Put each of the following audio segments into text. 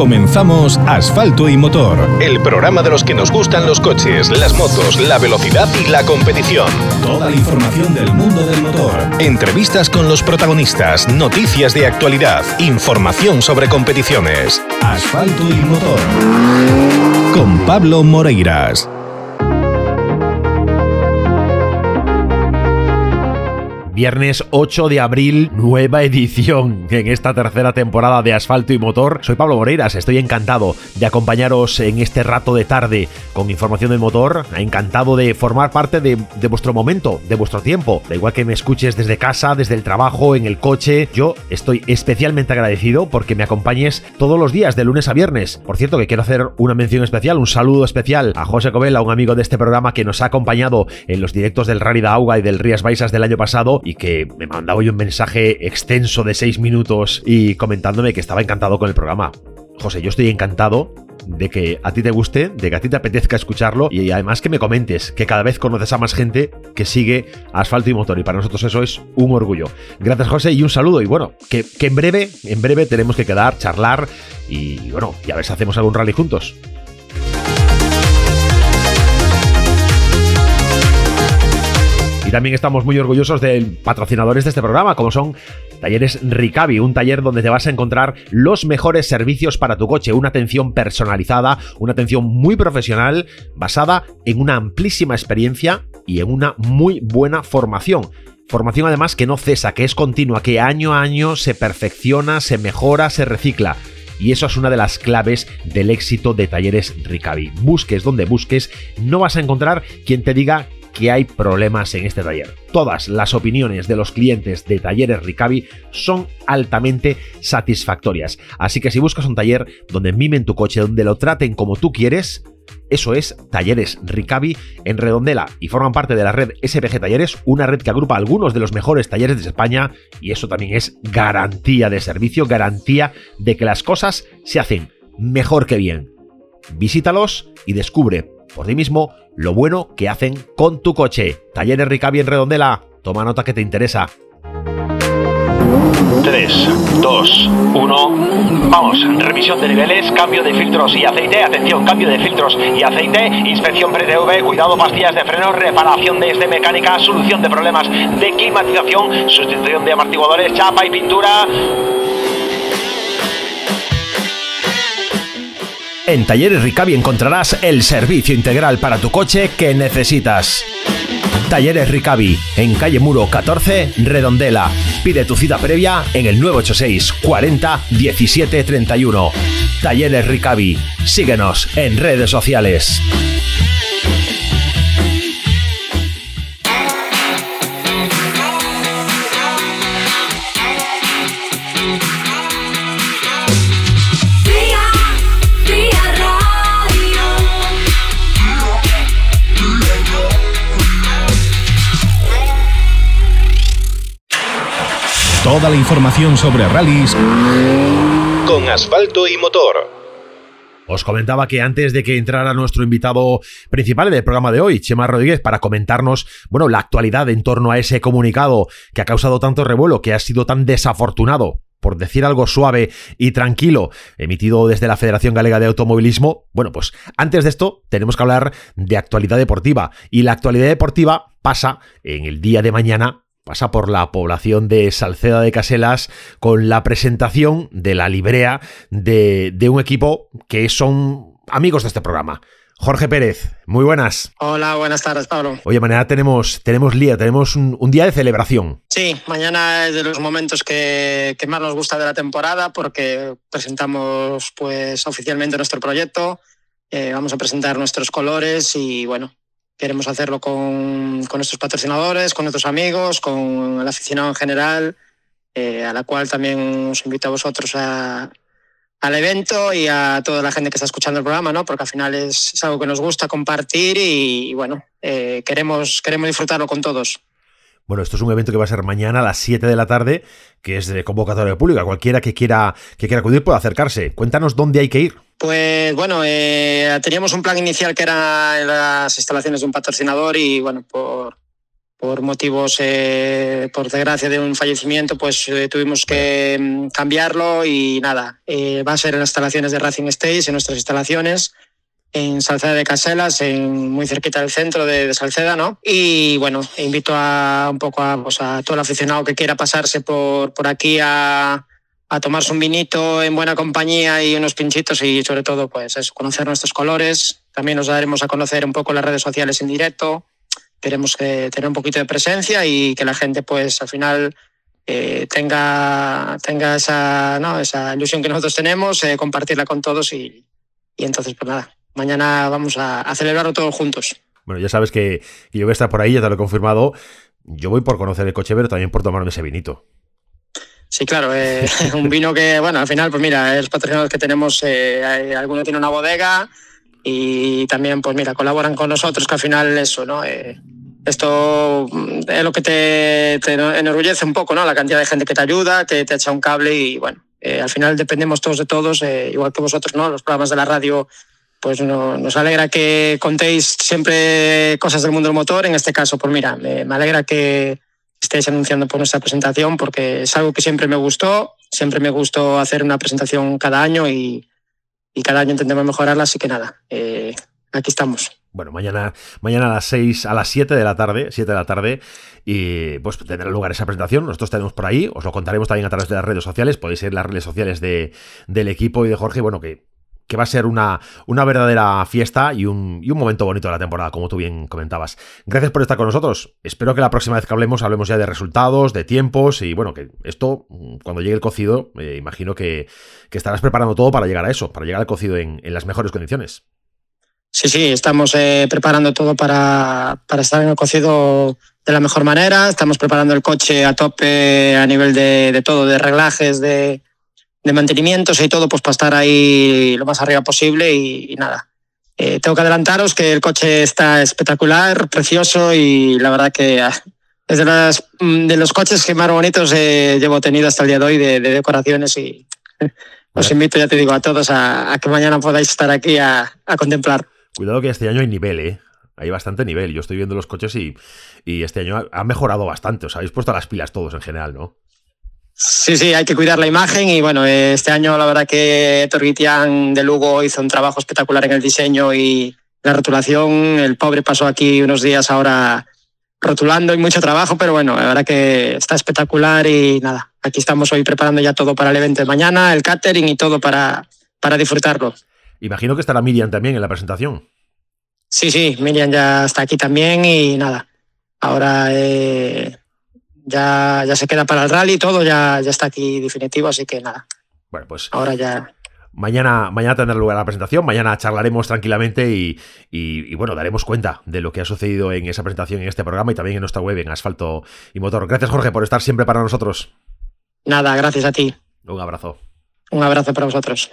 Comenzamos Asfalto y Motor, el programa de los que nos gustan los coches, las motos, la velocidad y la competición. Toda la información del mundo del motor. Entrevistas con los protagonistas, noticias de actualidad, información sobre competiciones. Asfalto y Motor. Con Pablo Moreiras. Viernes 8 de abril, nueva edición en esta tercera temporada de Asfalto y Motor. Soy Pablo Moreiras, estoy encantado de acompañaros en este rato de tarde con información del motor, encantado de formar parte de, vuestro momento, de vuestro tiempo. Da igual que me escuches desde casa, desde el trabajo, en el coche, yo estoy especialmente agradecido porque me acompañes todos los días, de lunes a viernes. Por cierto, que quiero hacer una mención especial, un saludo especial a José Covela, un amigo de este programa que nos ha acompañado en los directos del Rally de Auga y del Rías Baixas del año pasado y que me mandaba hoy un mensaje extenso de 6 minutos y comentándome que estaba encantado con el programa. José, yo estoy encantado de que a ti te guste, de que a ti te apetezca escucharlo y además que me comentes que cada vez conoces a más gente que sigue Asfalto y Motor y para nosotros eso es un orgullo. Gracias José y un saludo y bueno, que, que en breve, en breve tenemos que quedar, charlar y bueno, y a ver si hacemos algún rally juntos. Y también estamos muy orgullosos de patrocinadores de este programa, como son Talleres Ricavi, un taller donde te vas a encontrar los mejores servicios para tu coche, una atención personalizada, una atención muy profesional, basada en una amplísima experiencia y en una muy buena formación. Formación además que no cesa, que es continua, que año a año se perfecciona, se mejora, se recicla. Y eso es una de las claves del éxito de Talleres Ricavi. Busques donde busques, no vas a encontrar quien te diga que hay problemas en este taller. Todas las opiniones de los clientes de Talleres Ricavi son altamente satisfactorias. Así que si buscas un taller donde mimen tu coche, donde lo traten como tú quieres, eso es Talleres Ricavi en Redondela y forman parte de la red SPG Talleres, una red que agrupa algunos de los mejores talleres de España y eso también es garantía de servicio, garantía de que las cosas se hacen mejor que bien. Visítalos y descubre por ti mismo lo bueno que hacen con tu coche. Talleres Ricavi en Redondela. Toma nota que te interesa. 3, 2, 1. Vamos, revisión de niveles, cambio de filtros y aceite. Atención, cambio de filtros y aceite. Inspección pre-TV, cuidado, pastillas de freno, reparación de este mecánica, solución de problemas de climatización, sustitución de amortiguadores, chapa y pintura. En Talleres Ricavi encontrarás el servicio integral para tu coche que necesitas. Talleres Ricavi, en calle Muro 14, Redondela. Pide tu cita previa en el 986 40 17 31. Talleres Ricavi. Síguenos en redes sociales. Toda la información sobre rallies con asfalto y motor. Os comentaba que antes de que entrara nuestro invitado principal del programa de hoy, Chema Rodríguez, para comentarnos, bueno, la actualidad en torno a ese comunicado que ha causado tanto revuelo, que ha sido tan desafortunado por decir algo suave y tranquilo, emitido desde la Federación Galega de Automovilismo, bueno, pues antes de esto tenemos que hablar de actualidad deportiva. Y la actualidad deportiva pasa en el día de mañana pasa por la población de Salceda de Caselas con la presentación de la librea de, un equipo que son amigos de este programa. Jorge Pérez, muy buenas. Hola, buenas tardes, Pablo. Oye, mañana tenemos, tenemos día, tenemos un, día de celebración. Sí, mañana es de los momentos que, más nos gusta de la temporada porque presentamos pues oficialmente nuestro proyecto, eh, vamos a presentar nuestros colores y bueno, Queremos hacerlo con, nuestros patrocinadores, con nuestros amigos, con el aficionado en general, eh, a la cual también os invito a vosotros al evento y a toda la gente que está escuchando el programa, ¿no? porque al final es, algo que nos gusta compartir y, bueno, eh, queremos, queremos disfrutarlo con todos. Bueno, esto es un evento que va a ser mañana a las 7 de la tarde, que es de convocatoria pública. Cualquiera que quiera, que quiera acudir puede acercarse. Cuéntanos dónde hay que ir. Pues bueno, eh, teníamos un plan inicial que era en las instalaciones de un patrocinador y bueno, por, por motivos, eh, por desgracia de un fallecimiento, pues eh, tuvimos que mm, cambiarlo y nada, va a ser en las instalaciones de Racing Stage, en nuestras instalaciones, en Salceda de Caselas, en, muy cerquita del centro de, de Salceda, ¿no? Y bueno, invito a un poco a, pues, a todo el aficionado que quiera pasarse por, por aquí a, a tomarse un vinito en buena compañía y unos pinchitos y sobre todo pues eso, conocer nuestros colores. También nos daremos a conocer un poco las redes sociales en directo. Queremos que tener un poquito de presencia y que la gente pues al final eh, tenga, tenga esa, esa ilusión que nosotros tenemos, eh, compartirla con todos y, y, entonces pues nada, mañana vamos a, celebrarlo todos juntos. Bueno, ya sabes que yo voy a estar por ahí, ya te lo he confirmado. Yo voy por conocer el coche, pero también por tomarme ese vinito. Sí, claro, eh, un vino que, bueno, al final, pues mira, los patrocinadores que tenemos, eh, alguno tiene una bodega y también, pues mira, colaboran con nosotros, que al final eso, ¿no? Eh, esto es lo que te, te, enorgullece un poco, ¿no? La cantidad de gente que te ayuda, que te echa un cable y, bueno, eh, al final dependemos todos de todos, eh, igual que vosotros, ¿no? Los programas de la radio, pues no, nos alegra que contéis siempre cosas del mundo del motor. En este caso, pues mira, me, me alegra que estéis anunciando por nuestra presentación, porque es algo que siempre me gustó, siempre me gustó hacer una presentación cada año y, y cada año intentamos mejorarla, así que nada, eh, aquí estamos. Bueno, mañana, mañana a las 6, a las 7 de la tarde, 7 de la tarde, y pues tendrá lugar esa presentación. Nosotros tenemos por ahí, os lo contaremos también a través de las redes sociales, podéis ir las redes sociales de, del equipo y de Jorge, bueno, que que va a ser una, una verdadera fiesta y un, y un, momento bonito de la temporada, como tú bien comentabas. Gracias por estar con nosotros. Espero que la próxima vez que hablemos, hablemos ya de resultados, de tiempos y bueno, que esto, cuando llegue el cocido, eh, imagino que, que, estarás preparando todo para llegar a eso, para llegar al cocido en, en las mejores condiciones. Sí, sí, estamos eh, preparando todo para, para estar en el cocido de la mejor manera. Estamos preparando el coche a tope a nivel de, de todo, de reglajes, de, de mantenimientos y todo, pues para estar ahí lo más arriba posible y, y nada. Eh, tengo que adelantaros que el coche está espectacular, precioso y la verdad que es de, las, de los coches que más bonitos eh, llevo tenido hasta el día de hoy de, de decoraciones y os invito, ya te digo, a todos a, a que mañana podáis estar aquí a, a, contemplar. Cuidado que este año hay nivel, ¿eh? Hay bastante nivel. Yo estoy viendo los coches y, y este año ha, ha mejorado bastante. Os habéis puesto las pilas todos en general, ¿no? Sí, sí, hay que cuidar la imagen y bueno, este año la verdad que Torguitian de Lugo hizo un trabajo espectacular en el diseño y la rotulación. El pobre pasó aquí unos días ahora rotulando y mucho trabajo, pero bueno, la verdad que está espectacular y nada, aquí estamos hoy preparando ya todo para el evento de mañana, el catering y todo para, para disfrutarlo. Imagino que estará Miriam también en la presentación. Sí, sí, Miriam ya está aquí también y nada, ahora... Eh, ya, ya se queda para el rally, todo ya, ya está aquí definitivo, así que nada. Bueno, pues. Ahora ya. Mañana, mañana tendrá lugar la presentación, mañana charlaremos tranquilamente y, y, y, bueno, daremos cuenta de lo que ha sucedido en esa presentación, en este programa y también en nuestra web, en Asfalto y Motor. Gracias, Jorge, por estar siempre para nosotros. Nada, gracias a ti. Un abrazo. Un abrazo para vosotros.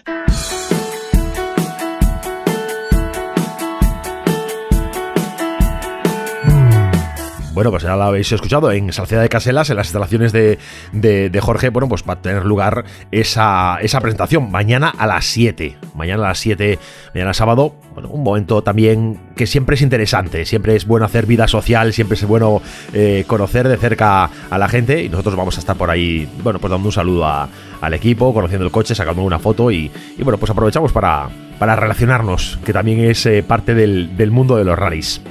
Bueno, pues ya lo habéis escuchado en Salceda de Caselas, en las instalaciones de, de, Jorge, bueno, pues va a tener lugar esa, esa presentación mañana a las 7. Mañana a las 7, mañana sábado, bueno, un momento también que siempre es interesante, siempre es bueno hacer vida social, siempre es bueno eh, conocer de cerca a la gente y nosotros vamos a estar por ahí, bueno, pues dando un saludo al equipo, conociendo el coche, sacando una foto y, y bueno, pues aprovechamos para, para relacionarnos, que también es eh, parte del, del mundo de los rallies.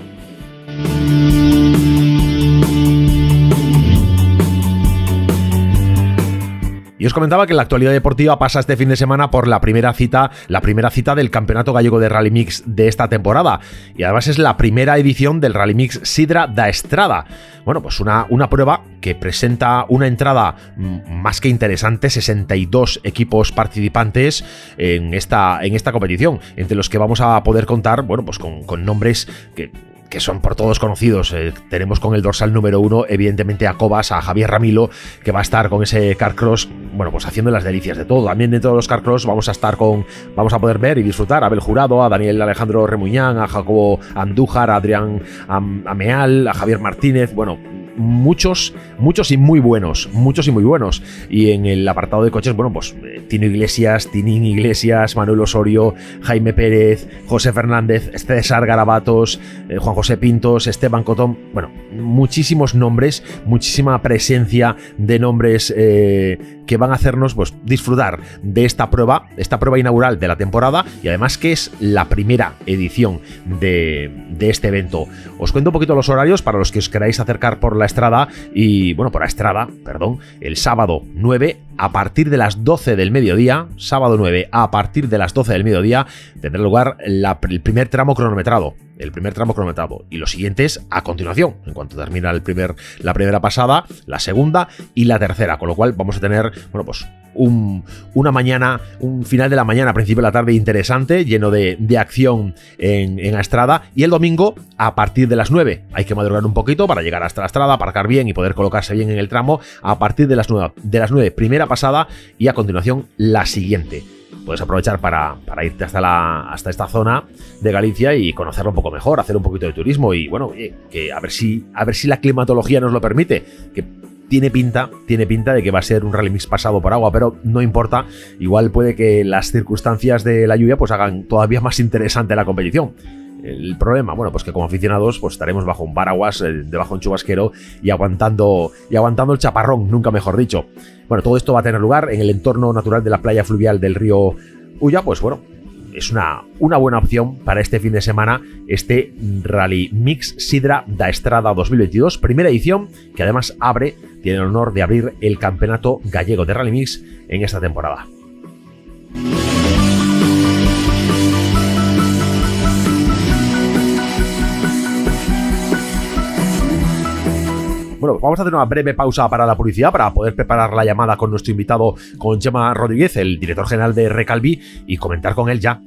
Y os comentaba que la actualidad deportiva pasa este fin de semana por la primera cita, la primera cita del Campeonato Gallego de Rally Mix de esta temporada. Y además es la primera edición del Rally Mix Sidra da Estrada. Bueno, pues una, una prueba que presenta una entrada más que interesante, 62 equipos participantes en esta, en esta competición, entre los que vamos a poder contar, bueno, pues con, con nombres que que son por todos conocidos. Eh, tenemos con el dorsal número uno, evidentemente, a Cobas, a Javier Ramilo, que va a estar con ese Carcross, bueno, pues haciendo las delicias de todo. También dentro de los Carcross vamos a estar con, vamos a poder ver y disfrutar a Abel Jurado, a Daniel Alejandro Remuñán, a Jacobo Andújar, a Adrián Ameal, a Javier Martínez, bueno, muchos, muchos y muy buenos, muchos y muy buenos. Y en el apartado de coches, bueno, pues eh, Tino Iglesias, Tinín Iglesias, Manuel Osorio, Jaime Pérez, José Fernández, César Garabatos, eh, Juan José Pintos, Esteban Cotón, bueno, muchísimos nombres, muchísima presencia de nombres eh, que van a hacernos pues, disfrutar de esta prueba, esta prueba inaugural de la temporada y además que es la primera edición de, de este evento. Os cuento un poquito los horarios para los que os queráis acercar por la estrada y, bueno, por la estrada, perdón, el sábado 9 a partir de las 12 del mediodía, sábado 9 a partir de las 12 del mediodía, tendrá lugar el primer tramo cronometrado. El primer tramo cronometrado. Y los siguientes a continuación, en cuanto termina el primer, la primera pasada, la segunda y la tercera. Con lo cual vamos a tener, bueno, pues un, una mañana, un final de la mañana, principio de la tarde interesante, lleno de, acción en, en, la estrada. Y el domingo a partir de las 9. Hay que madrugar un poquito para llegar hasta la estrada, aparcar bien y poder colocarse bien en el tramo. A partir de las 9, de las 9 primera pasada y a continuación la siguiente puedes aprovechar para, para, irte hasta, la, hasta esta zona de Galicia y conocerlo un poco mejor, hacer un poquito de turismo y bueno, que a ver si, a ver si la climatología nos lo permite, tiene pinta, tiene pinta de que va a ser un rally mix pasado por agua, pero no importa, igual puede que las circunstancias de la lluvia pues hagan todavía más interesante la competición. El problema, bueno, pues que como aficionados pues estaremos bajo un paraguas, eh, debajo de un chubasquero y aguantando, y aguantando el chaparrón, nunca mejor dicho. Bueno, todo esto va a tener lugar en el entorno natural de la playa fluvial del río Uya, pues bueno, es una, una, buena opción para este fin de semana, este Rally Mix Sidra da Estrada 2022, primera edición, que además abre, tiene el honor de abrir el campeonato gallego de Rally Mix en esta temporada. Bueno, vamos a hacer una breve pausa para la publicidad para poder preparar la llamada con nuestro invitado, con Chema Rodríguez, el director general de Recalvi, y comentar con él ya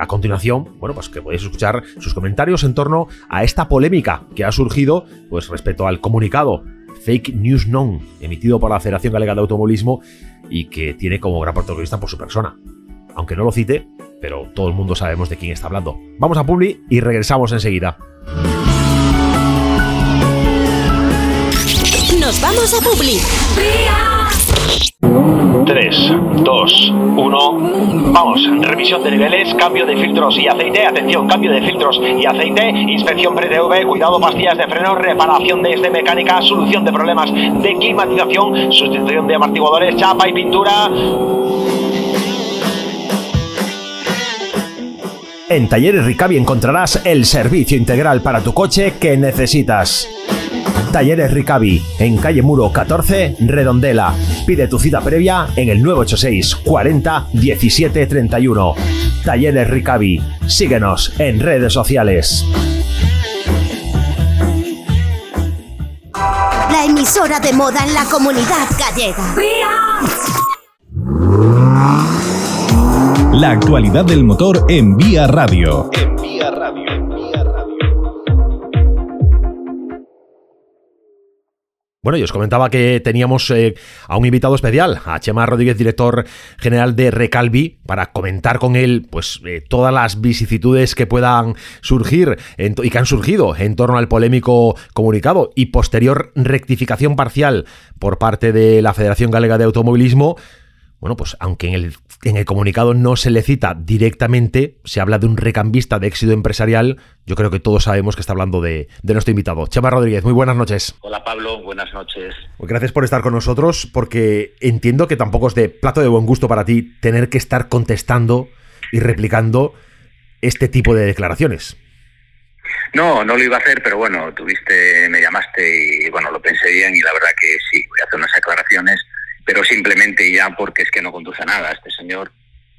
a continuación, bueno, pues que podéis escuchar sus comentarios en torno a esta polémica que ha surgido, pues respecto al comunicado Fake News Non, emitido por la Federación Galega de Automovilismo y que tiene como gran protagonista por su persona. Aunque no lo cite, pero todo el mundo sabemos de quién está hablando. Vamos a Publi y regresamos enseguida. Nos vamos a Publi. 3, 2, 1. Vamos, revisión de niveles, cambio de filtros y aceite. Atención, cambio de filtros y aceite. Inspección pre-TV, cuidado, pastillas de freno, reparación de este mecánica, solución de problemas de climatización, sustitución de amortiguadores, chapa y pintura. En Talleres Ricavi encontrarás el servicio integral para tu coche que necesitas. Talleres Ricavi, en calle Muro 14, Redondela. Pide tu cita previa en el 986 40 17 31. Talleres Ricavi. Síguenos en redes sociales. La emisora de moda en la comunidad gallega. La actualidad del motor en Vía Radio. Bueno, y os comentaba que teníamos eh, a un invitado especial, a Chema Rodríguez, director general de Recalvi, para comentar con él pues eh, todas las vicisitudes que puedan surgir y que han surgido en torno al polémico comunicado y posterior rectificación parcial por parte de la Federación Galega de Automovilismo bueno, pues aunque en el, en el, comunicado no se le cita directamente, se habla de un recambista de éxito empresarial, yo creo que todos sabemos que está hablando de, nuestro invitado. Chema Rodríguez, muy buenas noches. Hola Pablo, buenas noches. Pues gracias por estar con nosotros, porque entiendo que tampoco es de plato de buen gusto para ti tener que estar contestando y replicando este tipo de declaraciones. No, no lo iba a hacer, pero bueno, tuviste, me llamaste y bueno, lo pensé bien y la verdad que sí, voy a hacer unas aclaraciones pero simplemente ya porque es que no conduce a nada. Este señor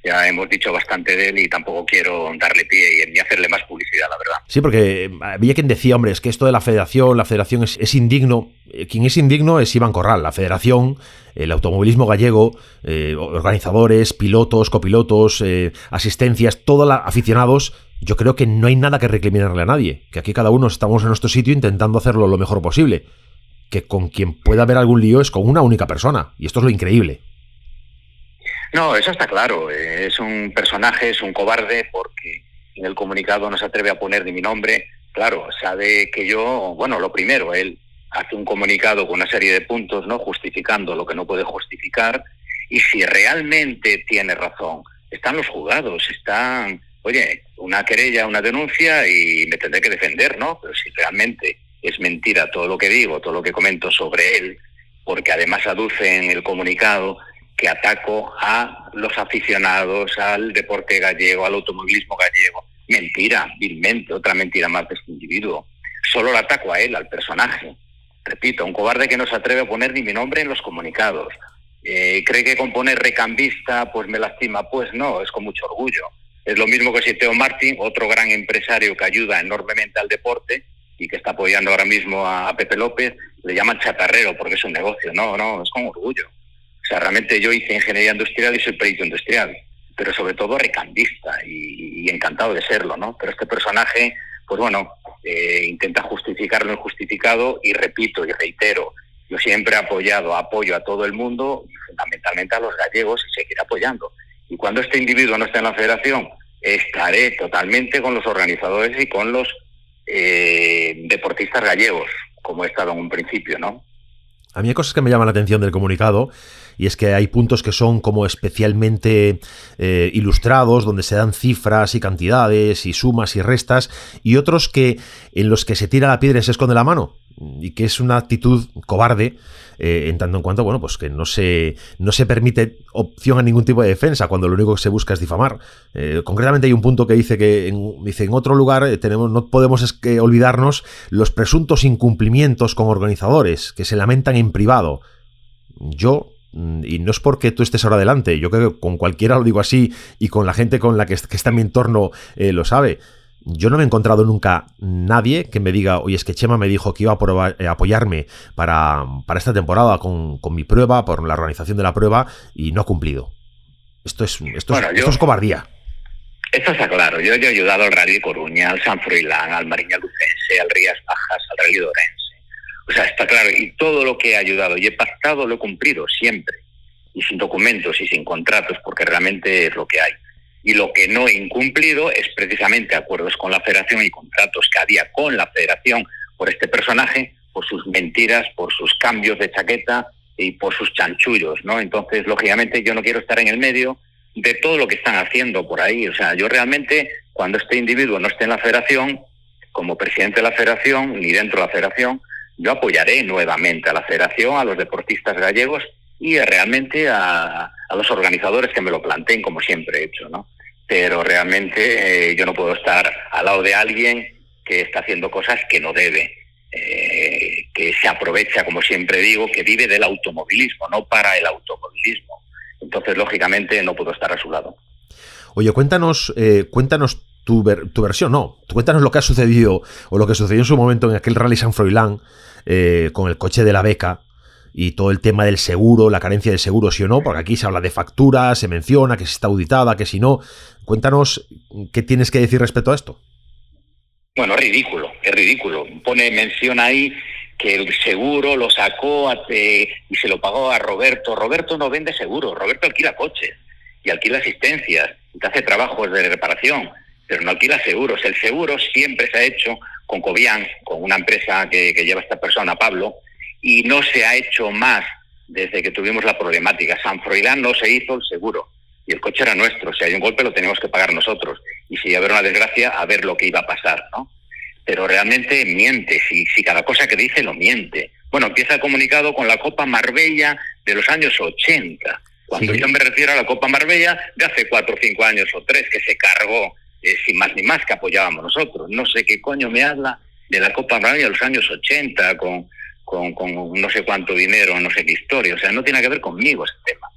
ya hemos dicho bastante de él y tampoco quiero darle pie ni hacerle más publicidad, la verdad. Sí, porque había quien decía, hombre, es que esto de la federación, la federación es, indigno. Eh, quien es indigno es Iván Corral, la federación, el automovilismo gallego, eh, organizadores, pilotos, copilotos, eh, asistencias, todos aficionados. Yo creo que no hay nada que recriminarle a nadie, que aquí cada uno estamos en nuestro sitio intentando hacerlo lo mejor posible que con quien pueda haber algún lío es con una única persona. Y esto es lo increíble. No, eso está claro. Eh, es un personaje, es un cobarde porque en el comunicado no se atreve a poner ni mi nombre. Claro, sabe que yo, bueno, lo primero, él hace un comunicado con una serie de puntos, ¿no? Justificando lo que no puede justificar y si realmente tiene razón, están los juzgados, están, oye, una querella, una denuncia y me tendré que defender, ¿no? Pero si realmente es mentira todo lo que digo, todo lo que comento sobre él, porque además aduce en el comunicado que ataco a los aficionados al deporte gallego, al automovilismo gallego. Mentira, vilmente, otra mentira más de este individuo. Solo lo ataco a él, al personaje. Repito, un cobarde que no se atreve a poner ni mi nombre en los comunicados. Eh, ¿Cree que con poner recambista pues me lastima? Pues no, es con mucho orgullo. Es lo mismo que si Teo Martín, otro gran empresario que ayuda enormemente al deporte y que está apoyando ahora mismo a Pepe López, le llaman chatarrero porque es un negocio. No, no, es con orgullo. O sea, realmente yo hice ingeniería industrial y soy perito industrial, pero sobre todo recambista y, encantado de serlo, ¿no? Pero este personaje, pues bueno, eh, intenta justificar lo injustificado y repito y reitero, yo siempre he apoyado, apoyo a todo el mundo fundamentalmente a los gallegos y seguiré apoyando. Y cuando este individuo no esté en la federación, estaré totalmente con los organizadores y con los eh, deportistas gallegos, como he estado en un principio, ¿no? A mí hay cosas que me llaman la atención del comunicado y es que hay puntos que son como especialmente eh, ilustrados, donde se dan cifras y cantidades y sumas y restas, y otros que en los que se tira la piedra y se esconde la mano, y que es una actitud cobarde eh, en tanto en cuanto, bueno, pues que no se, no se permite opción a ningún tipo de defensa cuando lo único que se busca es difamar. Eh, concretamente hay un punto que dice que en, dice, en otro lugar tenemos, no podemos es que olvidarnos los presuntos incumplimientos con organizadores que se lamentan en privado. Yo Mm, y no es porque tú estés ahora adelante, yo creo que con cualquiera lo digo así y con la gente con la que, está en mi entorno eh, lo sabe. Yo no me he encontrado nunca nadie que me diga, oye, es que Chema me dijo que iba a eh, apoyarme para, esta temporada con, mi prueba, por la organización de la prueba, y no ha cumplido. Esto es, esto, es, cobardía. Esto está claro. Yo, he ayudado al Rally Coruña, al San Froilán, al Mariña Lucense, al Rías Bajas, al Rally Dorense o sea, está claro, y todo lo que he ayudado y he pactado lo he cumplido siempre, y sin documentos y sin contratos, porque realmente es lo que hay. Y lo que no he incumplido es precisamente acuerdos con la federación y contratos que había con la federación por este personaje, por sus mentiras, por sus cambios de chaqueta y por sus chanchullos, ¿no? Entonces, lógicamente, yo no quiero estar en el medio de todo lo que están haciendo por ahí. O sea, yo realmente, cuando este individuo no esté en la federación, como presidente de la federación, ni dentro de la federación, yo apoyaré nuevamente a la federación, a los deportistas gallegos y realmente a, los organizadores que me lo planteen, como siempre he hecho, ¿no? Pero realmente eh, yo no puedo estar al lado de alguien que está haciendo cosas que no debe, eh, que se aprovecha, como siempre digo, que vive del automovilismo, no para el automovilismo. Entonces, lógicamente, no puedo estar a su lado. Oye, cuéntanos, eh, cuéntanos tu, tu, versión, no. Cuéntanos lo que ha sucedido o lo que sucedió en su momento en aquel Rally San Froilán eh, con el coche de la beca y todo el tema del seguro, la carencia de seguro, sí o no, porque aquí se habla de factura, se menciona que si está auditada, que si no. Cuéntanos qué tienes que decir respecto a esto. Bueno, es ridículo, es ridículo. Pone mención ahí que el seguro lo sacó y se lo pagó a Roberto. Roberto no vende seguro, Roberto alquila coches y alquila asistencias y hace trabajos de reparación pero no alquila seguros. El seguro siempre se ha hecho con Cobian, con una empresa que, lleva esta persona, Pablo, y no se ha hecho más desde que tuvimos la problemática. San Froilán no se hizo el seguro y el coche era nuestro. Si hay un golpe lo teníamos que pagar nosotros y si hubiera una desgracia, a ver lo que iba a pasar, ¿no? Pero realmente miente, si, si cada cosa que dice lo miente. Bueno, empieza el comunicado con la Copa Marbella de los años 80. Cuando yo me refiero a la Copa Marbella de hace cuatro o cinco años o tres, que se cargó eh, sin más ni más que apoyábamos nosotros. No sé qué coño me habla de la Copa Maravilla de los años 80 con, con, con no sé cuánto dinero, no sé qué historia. O sea, no tiene que ver conmigo ese tema.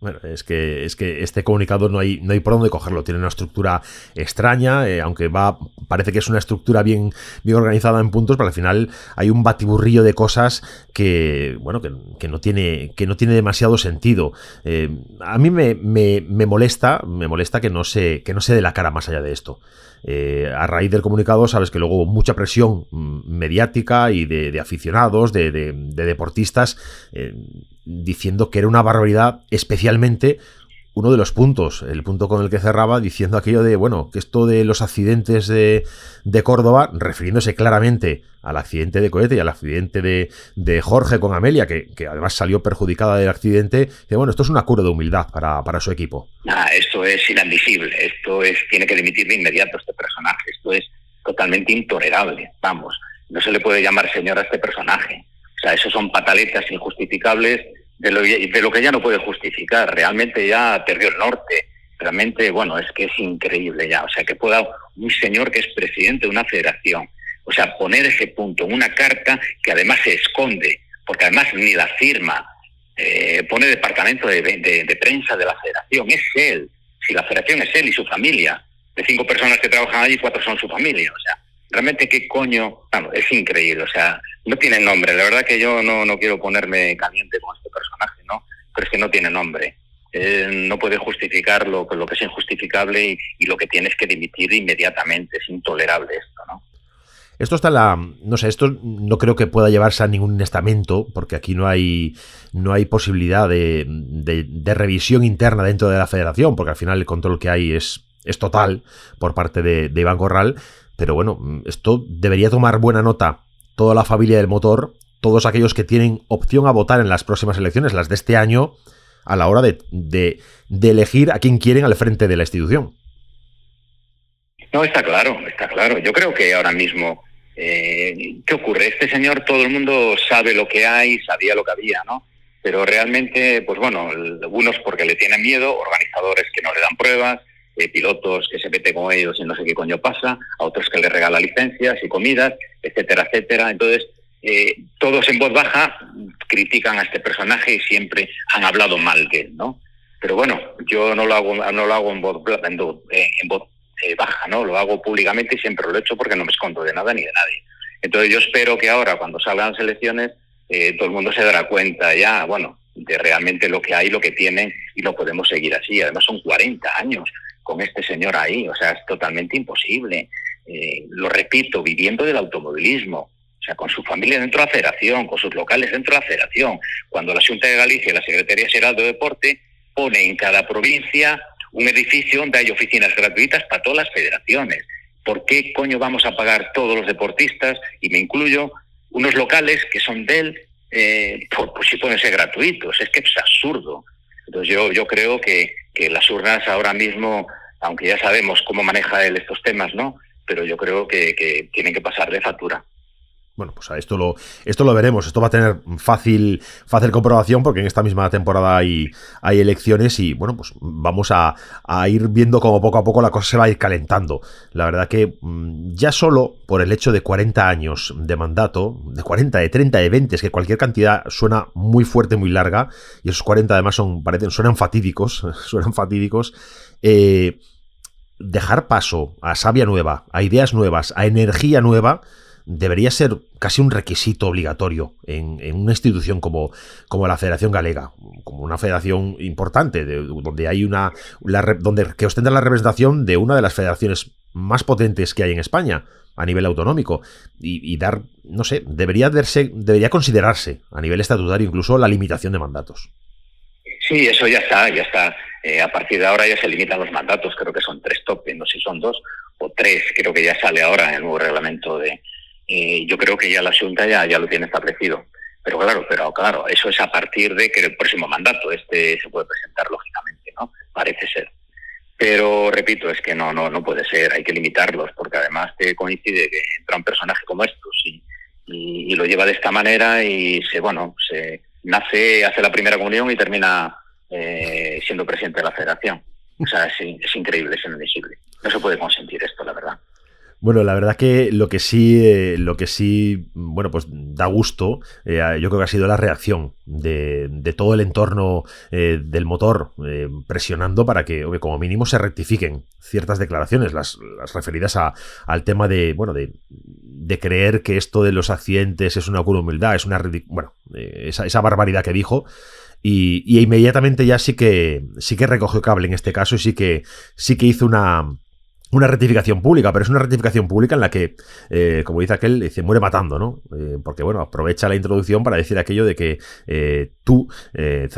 Bueno, es que, es que este comunicado no hay, no hay por dónde cogerlo. Tiene una estructura extraña, eh, aunque va, parece que es una estructura bien, bien organizada en puntos, pero al final hay un batiburrillo de cosas que, bueno, que, no, tiene, que no tiene demasiado sentido. Eh, a mí me, me, me, molesta, me molesta que no se, que no se dé la cara más allá de esto. Eh, a raíz del comunicado, sabes que luego hubo mucha presión mm, mediática y de, aficionados, de, deportistas, eh, diciendo que era una barbaridad, especialmente uno de los puntos, el punto con el que cerraba diciendo aquello de, bueno, que esto de los accidentes de, de Córdoba, refiriéndose claramente al accidente de cohete y al accidente de, de Jorge con Amelia, que, que, además salió perjudicada del accidente, que bueno, esto es una cura de humildad para, para su equipo. Nah, esto es inadmisible, esto es, tiene que dimitir de inmediato este personaje, esto es totalmente intolerable, vamos, no se le puede llamar señor a este personaje. O sea, esos son pataletas injustificables de lo, de lo que ya no puede justificar. Realmente ya perdió el norte. Realmente, bueno, es que es increíble ya. O sea, que pueda un señor que es presidente de una federación, o sea, poner ese punto en una carta que además se esconde, porque además ni la firma, eh, pone departamento de, de, de, prensa de la federación, es él. Si la federación es él y su familia, de cinco personas que trabajan allí, cuatro son su familia. O sea, realmente qué coño, bueno, es increíble, o sea, no tiene nombre. La verdad que yo no, no quiero ponerme caliente con este personaje, ¿no? Pero es que no tiene nombre. No puede justificar lo, lo que es injustificable y, y, lo que tienes que dimitir inmediatamente. Es intolerable esto, ¿no? Esto está en la. No sé, esto no creo que pueda llevarse a ningún estamento, porque aquí no hay. No hay posibilidad de, de, de revisión interna dentro de la federación, porque al final el control que hay es, es total por parte de, de Iván Corral. Pero bueno, esto debería tomar buena nota toda la familia del motor, todos aquellos que tienen opción a votar en las próximas elecciones, las de este año, a la hora de, de, de elegir a quien quieren al frente de la institución. No, está claro, está claro. Yo creo que ahora mismo, eh, ¿qué ocurre? Este señor, todo el mundo sabe lo que hay, sabía lo que había, ¿no? Pero realmente, pues bueno, algunos porque le tienen miedo, organizadores que no le dan pruebas, eh, pilotos que se mete con ellos y no sé qué coño pasa, a otros que le regala licencias y comidas, etcétera, etcétera. Entonces, eh, todos en voz baja critican a este personaje y siempre han hablado mal de él, ¿no? Pero bueno, yo no lo hago, no lo hago en voz, en, en voz eh, baja, ¿no? Lo hago públicamente y siempre lo he hecho porque no me escondo de nada ni de nadie. Entonces yo espero que ahora, cuando salgan las elecciones, eh, todo el mundo se dará cuenta ya, bueno, de realmente lo que hay, lo que tienen y lo podemos seguir así. Además son 40 años con este señor ahí, o sea, es totalmente imposible. Eh, lo repito, viviendo del automovilismo, o sea, con su familia dentro de la federación, con sus locales dentro de la federación. Cuando la Junta de Galicia y la Secretaría General de Deporte pone en cada provincia un edificio donde hay oficinas gratuitas para todas las federaciones. ¿Por qué coño vamos a pagar todos los deportistas, y me incluyo, unos locales que son de él, eh, por, si pueden ser gratuitos? Es que es absurdo. Entonces yo, yo creo que las urnas ahora mismo, aunque ya sabemos cómo maneja él estos temas, ¿no? Pero yo creo que, que tienen que pasar de factura. Bueno, pues a esto lo, esto lo veremos. Esto va a tener fácil, fácil comprobación porque en esta misma temporada hay, hay elecciones y bueno, pues vamos a, a, ir viendo cómo poco a poco la cosa se va a ir calentando. La verdad que ya solo por el hecho de 40 años de mandato, de 40, de 30, de 20, es que cualquier cantidad suena muy fuerte, muy larga y esos 40 además son, parecen, suenan fatídicos, suenan fatídicos. Eh, dejar paso a savia nueva, a ideas nuevas, a energía nueva, debería ser casi un requisito obligatorio en, en, una institución como, como la Federación Galega, como una federación importante, de, donde hay una. Donde, que ostenta la representación de una de las federaciones más potentes que hay en España a nivel autonómico. Y, y dar, no sé, debería verse, debería considerarse a nivel estatutario incluso la limitación de mandatos. Sí, eso ya está, ya está. Eh, a partir de ahora ya se limitan los mandatos, creo que son tres topes, no sé si son dos o tres, creo que ya sale ahora en el nuevo reglamento de, eh, yo creo que ya la Junta ya, ya lo tiene establecido. Pero claro, pero claro, eso es a partir de que el próximo mandato este se puede presentar lógicamente, ¿no? Parece ser. Pero repito, es que no, no, no puede ser, hay que limitarlos, porque además te coincide que entra un personaje como estos y, y, y lo lleva de esta manera y se, bueno, se nace, hace la primera comunión y termina eh, siendo presidente de la federación. O sea, es, increíble, es inadmisible. No se puede consentir esto, la verdad. Bueno, la verdad que lo que sí, eh, lo que sí, bueno, pues da gusto, eh, yo creo que ha sido la reacción de, de todo el entorno eh, del motor eh, presionando para que, como mínimo, se rectifiquen ciertas declaraciones, las, las referidas a, al tema de, bueno, de, creer que esto de los accidentes es una humildad, es una, bueno, eh, esa, esa barbaridad que dijo. Y, inmediatamente ya sí que sí que recogió cable en este caso y sí que sí que hizo una una rectificación pública, pero es una rectificación pública en la que, eh, como dice aquel, dice, muere matando, ¿no? Eh, porque, bueno, aprovecha la introducción para decir aquello de que eh, tú,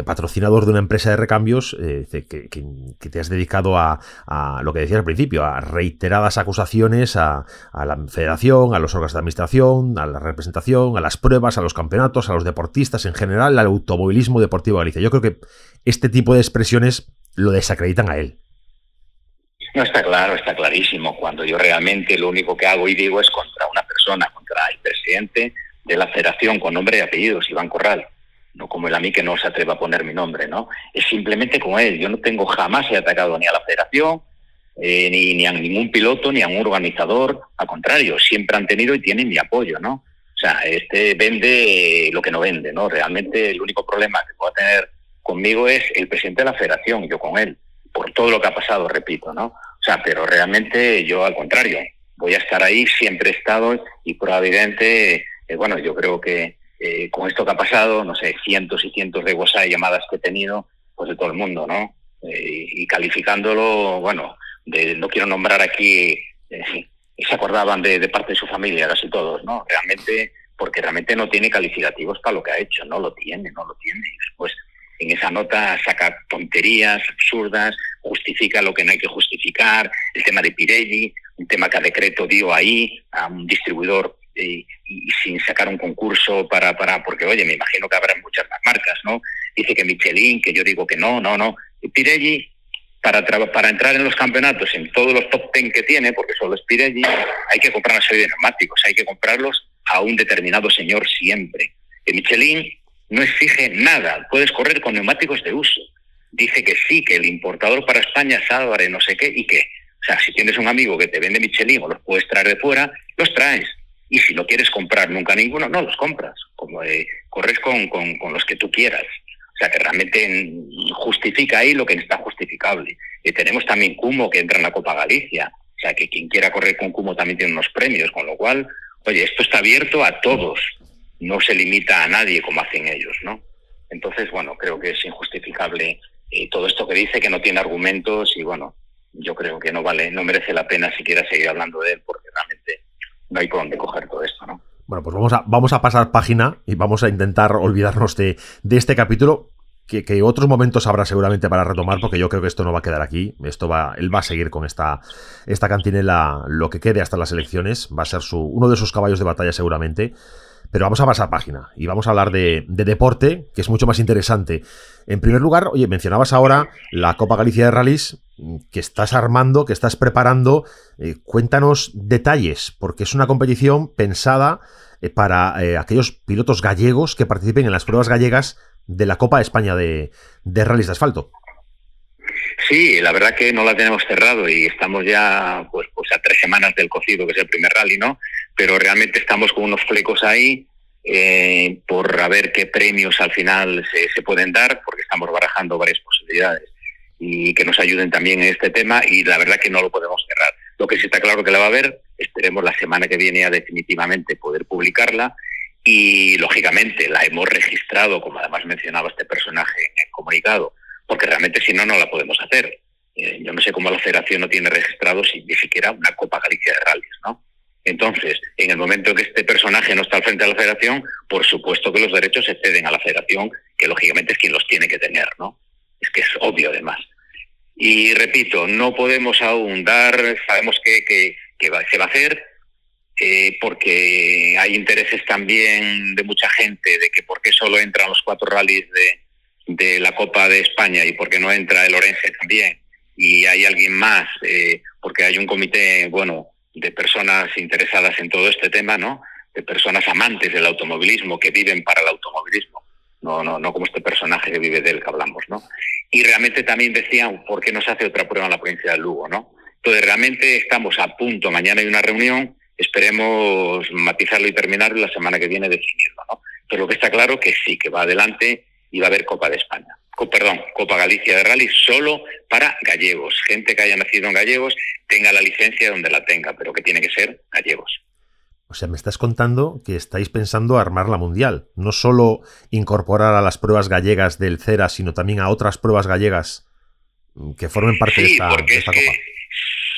patrocinador de una empresa de recambios, que, que, te has dedicado a, lo que decías al principio, a reiteradas acusaciones a, a, la federación, a los órganos de administración, a la representación, a las pruebas, a los campeonatos, a los deportistas en general, al automovilismo deportivo de Galicia. Yo creo que este tipo de expresiones lo desacreditan a él. No, está claro, está clarísimo. Cuando yo realmente lo único que hago y digo es contra una persona, contra el presidente de la federación con nombre y apellidos, Iván Corral. No como el a mí que no se atreva a poner mi nombre, ¿no? Es simplemente con él. Yo no tengo jamás he atacado ni a la federación, eh, ni, ni a ningún piloto, ni a un organizador. Al contrario, siempre han tenido y tienen mi apoyo, ¿no? O sea, este vende lo que no vende, ¿no? Realmente el único problema que pueda tener conmigo es el presidente de la federación, yo con él por todo lo que ha pasado, repito, ¿no? O sea, pero realmente yo al contrario, voy a estar ahí, siempre he estado y probablemente, eh, bueno, yo creo que eh, con esto que ha pasado, no sé, cientos y cientos de WhatsApp llamadas que he tenido, pues de todo el mundo, ¿no? Eh, y calificándolo, bueno, de, no quiero nombrar aquí, se acordaban de, de parte de su familia, casi todos, ¿no? Realmente, porque realmente no tiene calificativos para lo que ha hecho, no lo tiene, no lo tiene. Y después en esa nota saca tonterías absurdas, justifica lo que no hay que justificar, el tema de Pirelli, un tema que a decreto dio ahí a un distribuidor eh, y, sin sacar un concurso para, para, porque oye, me imagino que habrá muchas más marcas, ¿no? Dice que Michelin, que yo digo que no, no, no. Pirelli, para, para entrar en los campeonatos, en todos los top ten que tiene, porque solo es Pirelli, hay que comprar una serie de neumáticos, hay que comprarlos a un determinado señor siempre. Que Michelin no exige nada, puedes correr con neumáticos de uso. Dice que sí, que el importador para España es Álvarez, no sé qué, y que, o sea, si tienes un amigo que te vende Michelin o los puedes traer de fuera, los traes. Y si no quieres comprar nunca ninguno, no los compras. Como eh, corres con, con, con, los que tú quieras. O sea, que realmente justifica ahí lo que está justificable. Y tenemos también Cumo que entra en la Copa Galicia. O sea, que quien quiera correr con Cumo también tiene unos premios. Con lo cual, oye, esto está abierto a todos no se limita a nadie como hacen ellos, ¿no? Entonces, bueno, creo que es injustificable eh, todo esto que dice, que no tiene argumentos y bueno, yo creo que no vale, no merece la pena siquiera seguir hablando de él porque realmente no hay por dónde coger todo esto, ¿no? Bueno, pues vamos a, vamos a pasar página y vamos a intentar olvidarnos de, de este capítulo. Que, que, otros momentos habrá seguramente para retomar, porque yo creo que esto no va a quedar aquí. Esto va, él va a seguir con esta, esta cantinela lo que quede hasta las elecciones. Va a ser su, uno de sus caballos de batalla seguramente. Pero vamos a pasar página y vamos a hablar de, deporte, que es mucho más interesante. En primer lugar, oye, mencionabas ahora la Copa Galicia de Rallys que estás armando, que estás preparando. Eh, cuéntanos detalles, porque es una competición pensada eh, para eh, aquellos pilotos gallegos que participen en las pruebas gallegas de la Copa de España de, de Rallys de Asfalto. Sí, la verdad que no la tenemos cerrado y estamos ya pues, pues a tres semanas del cocido, que es el primer rally, ¿no? Pero realmente estamos con unos flecos ahí eh, por a ver qué premios al final se, se, pueden dar, porque estamos barajando varias posibilidades y que nos ayuden también en este tema y la verdad que no lo podemos cerrar. Lo que sí está claro que la va a haber, esperemos la semana que viene ya definitivamente poder publicarla y lógicamente la hemos registrado, como además mencionaba este personaje en el comunicado, porque realmente si no, no la podemos hacer. Eh, yo no sé cómo la federación no tiene registrado ni siquiera una Copa Galicia de Rallys, ¿no? Entonces, en el momento en que este personaje no está al frente de la federación, por supuesto que los derechos se ceden a la federación, que lógicamente es quien los tiene que tener, ¿no? Es que es obvio además. Y repito, no podemos aún dar, sabemos que, que, se va a hacer, eh, porque hay intereses también de mucha gente de que por qué solo entran los cuatro rallies de, la Copa de España y porque no entra el Orense también y hay alguien más, eh, porque hay un comité, bueno, de personas interesadas en todo este tema, ¿no? De personas amantes del automovilismo que viven para el automovilismo, no, no, no como este personaje que vive del que hablamos, ¿no? Y realmente también decían, ¿por qué no se hace otra prueba en la provincia de Lugo, no? Entonces realmente estamos a punto, mañana hay una reunión, esperemos matizarlo y terminar la semana que viene definirlo, ¿no? Pero lo que está claro que sí, que va adelante y va a haber Copa de España. perdón, Copa Galicia de Rally solo para gallegos. Gente que haya nacido en gallegos tenga la licencia donde la tenga, pero que tiene que ser gallegos. O sea, me estás contando que estáis pensando armar la mundial. No solo incorporar a las pruebas gallegas del CERA, sino también a otras pruebas gallegas que formen parte de esta, porque esta es copa.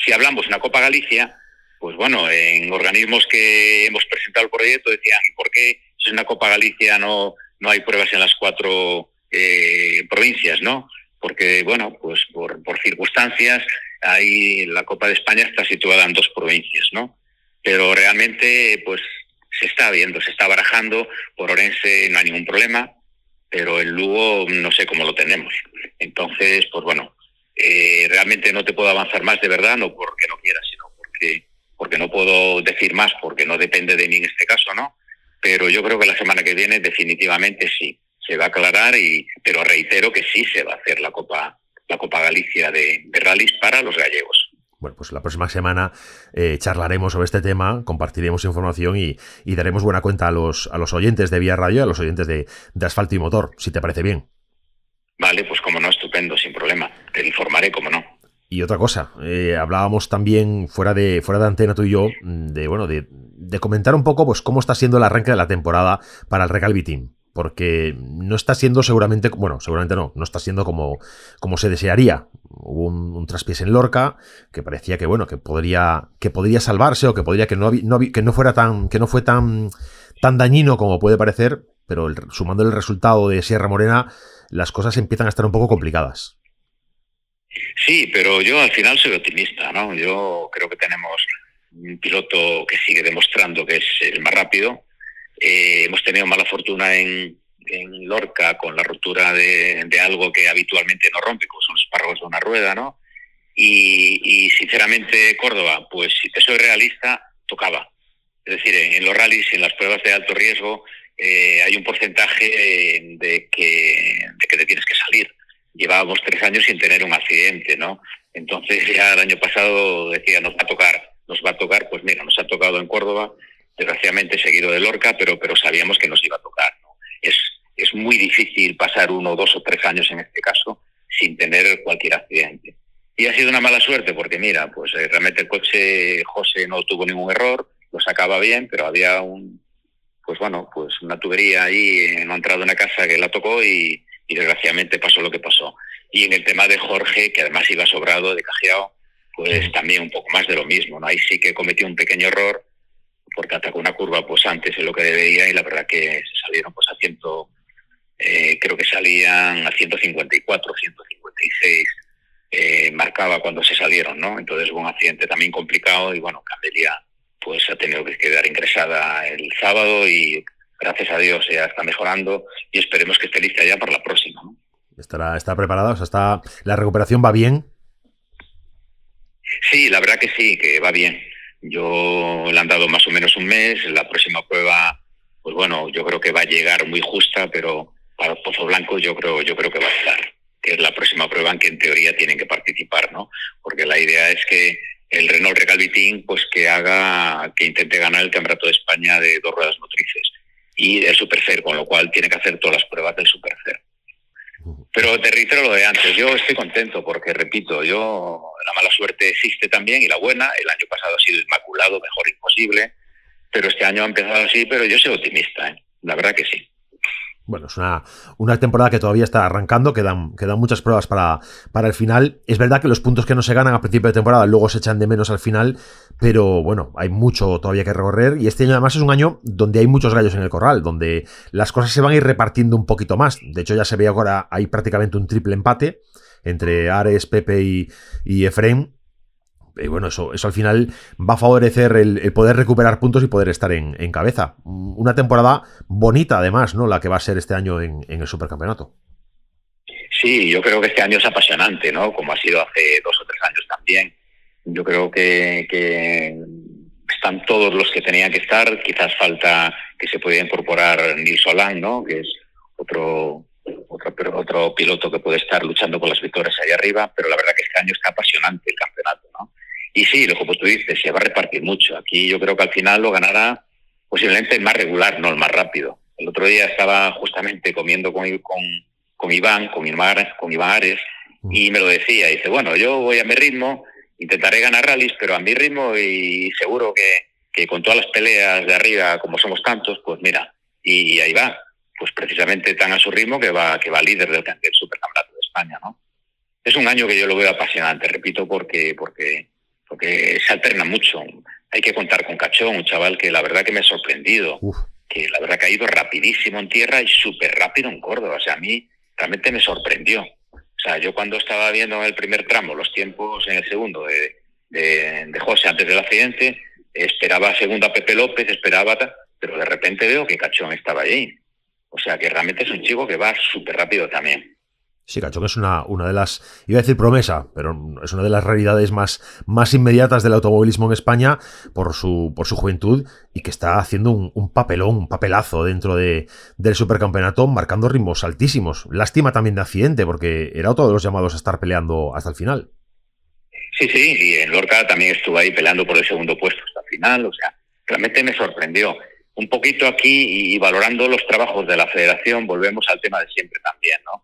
si hablamos de una Copa Galicia, pues bueno, en organismos que hemos presentado el proyecto decían, ¿y por qué si es una Copa Galicia no, no hay pruebas en las cuatro eh, provincias, ¿no? Porque, bueno, pues por, circunstancias, ahí la Copa de España está situada en dos provincias, ¿no? Pero realmente, pues se está viendo, se está barajando, por Orense no hay ningún problema, pero el Lugo no sé cómo lo tenemos. Entonces, pues bueno, eh, realmente no te puedo avanzar más de verdad, no porque no quiera, sino porque, porque no puedo decir más, porque no depende de mí en este caso, ¿no? Pero yo creo que la semana que viene definitivamente sí, se va a aclarar, y, pero reitero que sí se va a hacer la Copa, la Copa Galicia de, de rallies para los gallegos. Bueno, pues la próxima semana eh, charlaremos sobre este tema, compartiremos información y, y, daremos buena cuenta a los, a los oyentes de Vía Radio, a los oyentes de, de Asfalto y Motor, si te parece bien. Vale, pues como no, estupendo, sin problema. Te informaré, como no. Y otra cosa, eh, hablábamos también fuera de, fuera de antena tú y yo, de bueno, de, de, comentar un poco pues cómo está siendo el arranque de la temporada para el Recalvi Team. Porque no está siendo seguramente, bueno, seguramente no, no está siendo como, como se desearía. Hubo un, un, traspiés en Lorca que parecía que, bueno, que podría, que podría salvarse o que podría que no, no, que no fuera tan, que no fue tan, tan dañino como puede parecer, pero el, sumando el resultado de Sierra Morena, las cosas empiezan a estar un poco complicadas. Sí, pero yo al final soy optimista, ¿no? Yo creo que tenemos un piloto que sigue demostrando que es el más rápido. Eh, hemos tenido mala fortuna en, Lorca con la rotura de, algo que habitualmente no rompe, como son los espárragos de una rueda, ¿no? Y, sinceramente Córdoba, pues si te soy realista, tocaba. Es decir, en, en los rallies, en las pruebas de alto riesgo, eh, hay un porcentaje de que, de que te tienes que salir. Llevábamos tres años sin tener un accidente, ¿no? Entonces ya el año pasado decía, nos va a tocar, nos va a tocar, pues mira, nos ha tocado en Córdoba, desgraciadamente seguido de Lorca, pero, pero sabíamos que nos iba a tocar, ¿no? Es, es muy difícil pasar uno, dos o tres años en este caso sin tener cualquier accidente. Y ha sido una mala suerte porque mira, pues eh, realmente el coche José no tuvo ningún error, lo sacaba bien, pero había un, pues bueno, pues una tubería ahí, no ha entrado en una casa que la tocó y, y, desgraciadamente pasó lo que pasó. Y en el tema de Jorge, que además iba sobrado, de cajeado, pues también un poco más de lo mismo, ¿no? Ahí sí que cometió un pequeño error porque atacó una curva pues antes de lo que debía y la verdad que se salieron pues a ciento, eh, creo que salían a 154, 156, eh, marcaba cuando se salieron, ¿no? Entonces hubo un accidente también complicado y bueno, Candelia pues ha tenido que quedar ingresada el sábado y gracias a Dios ya está mejorando y esperemos que esté lista ya para la próxima. ¿no? Estará, está preparada, o sea, está, la recuperación va bien. Sí, la verdad que sí, que va bien. Yo le han dado más o menos un mes, la próxima prueba, pues bueno, yo creo que va a llegar muy justa, pero para Pozo Blanco yo creo, yo creo que va a estar, que es la próxima prueba en que en teoría tienen que participar, ¿no? Porque la idea es que el Renault Recalvitín pues que haga, que intente ganar el Campeonato de España de dos ruedas motrices y el Superfer, con lo cual tiene que hacer todas las pruebas del Superfer. Pero te reitero lo de antes, yo estoy contento porque, repito, yo la mala suerte existe también y la buena, el año pasado ha sido inmaculado, mejor imposible, pero este año ha empezado así, pero yo soy optimista, ¿eh? la verdad que sí. Bueno, es una, una, temporada que todavía está arrancando, quedan, quedan muchas pruebas para, para el final. Es verdad que los puntos que no se ganan a principio de temporada luego se echan de menos al final, pero bueno, hay mucho todavía que recorrer y este año además es un año donde hay muchos gallos en el corral, donde las cosas se van a ir repartiendo un poquito más. De hecho ya se ve ahora, hay prácticamente un triple empate entre Ares, Pepe y, y Efraín y bueno, eso, eso al final va a favorecer el, el poder recuperar puntos y poder estar en, en, cabeza. Una temporada bonita, además, ¿no? La que va a ser este año en, en, el supercampeonato. Sí, yo creo que este año es apasionante, ¿no? Como ha sido hace dos o tres años también. Yo creo que, que están todos los que tenían que estar. Quizás falta que se pueda incorporar Nils Solán, ¿no? Que es otro, otro, otro piloto que puede estar luchando por las victorias ahí arriba, pero la verdad que este año está apasionante el campeonato. Y sí, lo como tú dices, se va a repartir mucho. Aquí yo creo que al final lo ganará posiblemente el más regular, no el más rápido. El otro día estaba justamente comiendo con, con, con Iván, con Iván, con Iván Ares, y me lo decía. dice, bueno, yo voy a mi ritmo, intentaré ganar rallies, pero a mi ritmo y seguro que, que con todas las peleas de arriba, como somos tantos, pues mira, y, y ahí va. Pues precisamente tan a su ritmo que va, que va líder del, del Supercampeonato de España, ¿no? Es un año que yo lo veo apasionante, repito, porque, porque porque se alterna mucho. Hay que contar con Cachón, un chaval que la verdad que me ha sorprendido, que la verdad que ha ido rapidísimo en tierra y súper rápido en Córdoba. O sea, a mí realmente me sorprendió. O sea, yo cuando estaba viendo en el primer tramo los tiempos en el segundo de, de, José antes del accidente, esperaba segunda Pepe López, esperaba, pero de repente veo que Cachón estaba ahí. O sea, que realmente es un chico que va súper rápido también. Sí, Cachón es una, una de las, iba a decir promesa, pero es una de las realidades más, más inmediatas del automovilismo en España por su, por su juventud y que está haciendo un, papelón, un papelazo dentro de, del supercampeonato, marcando ritmos altísimos. Lástima también de accidente, porque era otro de los llamados a estar peleando hasta el final. Sí, sí, y en Lorca también estuvo ahí peleando por el segundo puesto hasta el final, o sea, realmente me sorprendió. Un poquito aquí y valorando los trabajos de la federación, volvemos al tema de siempre también, ¿no?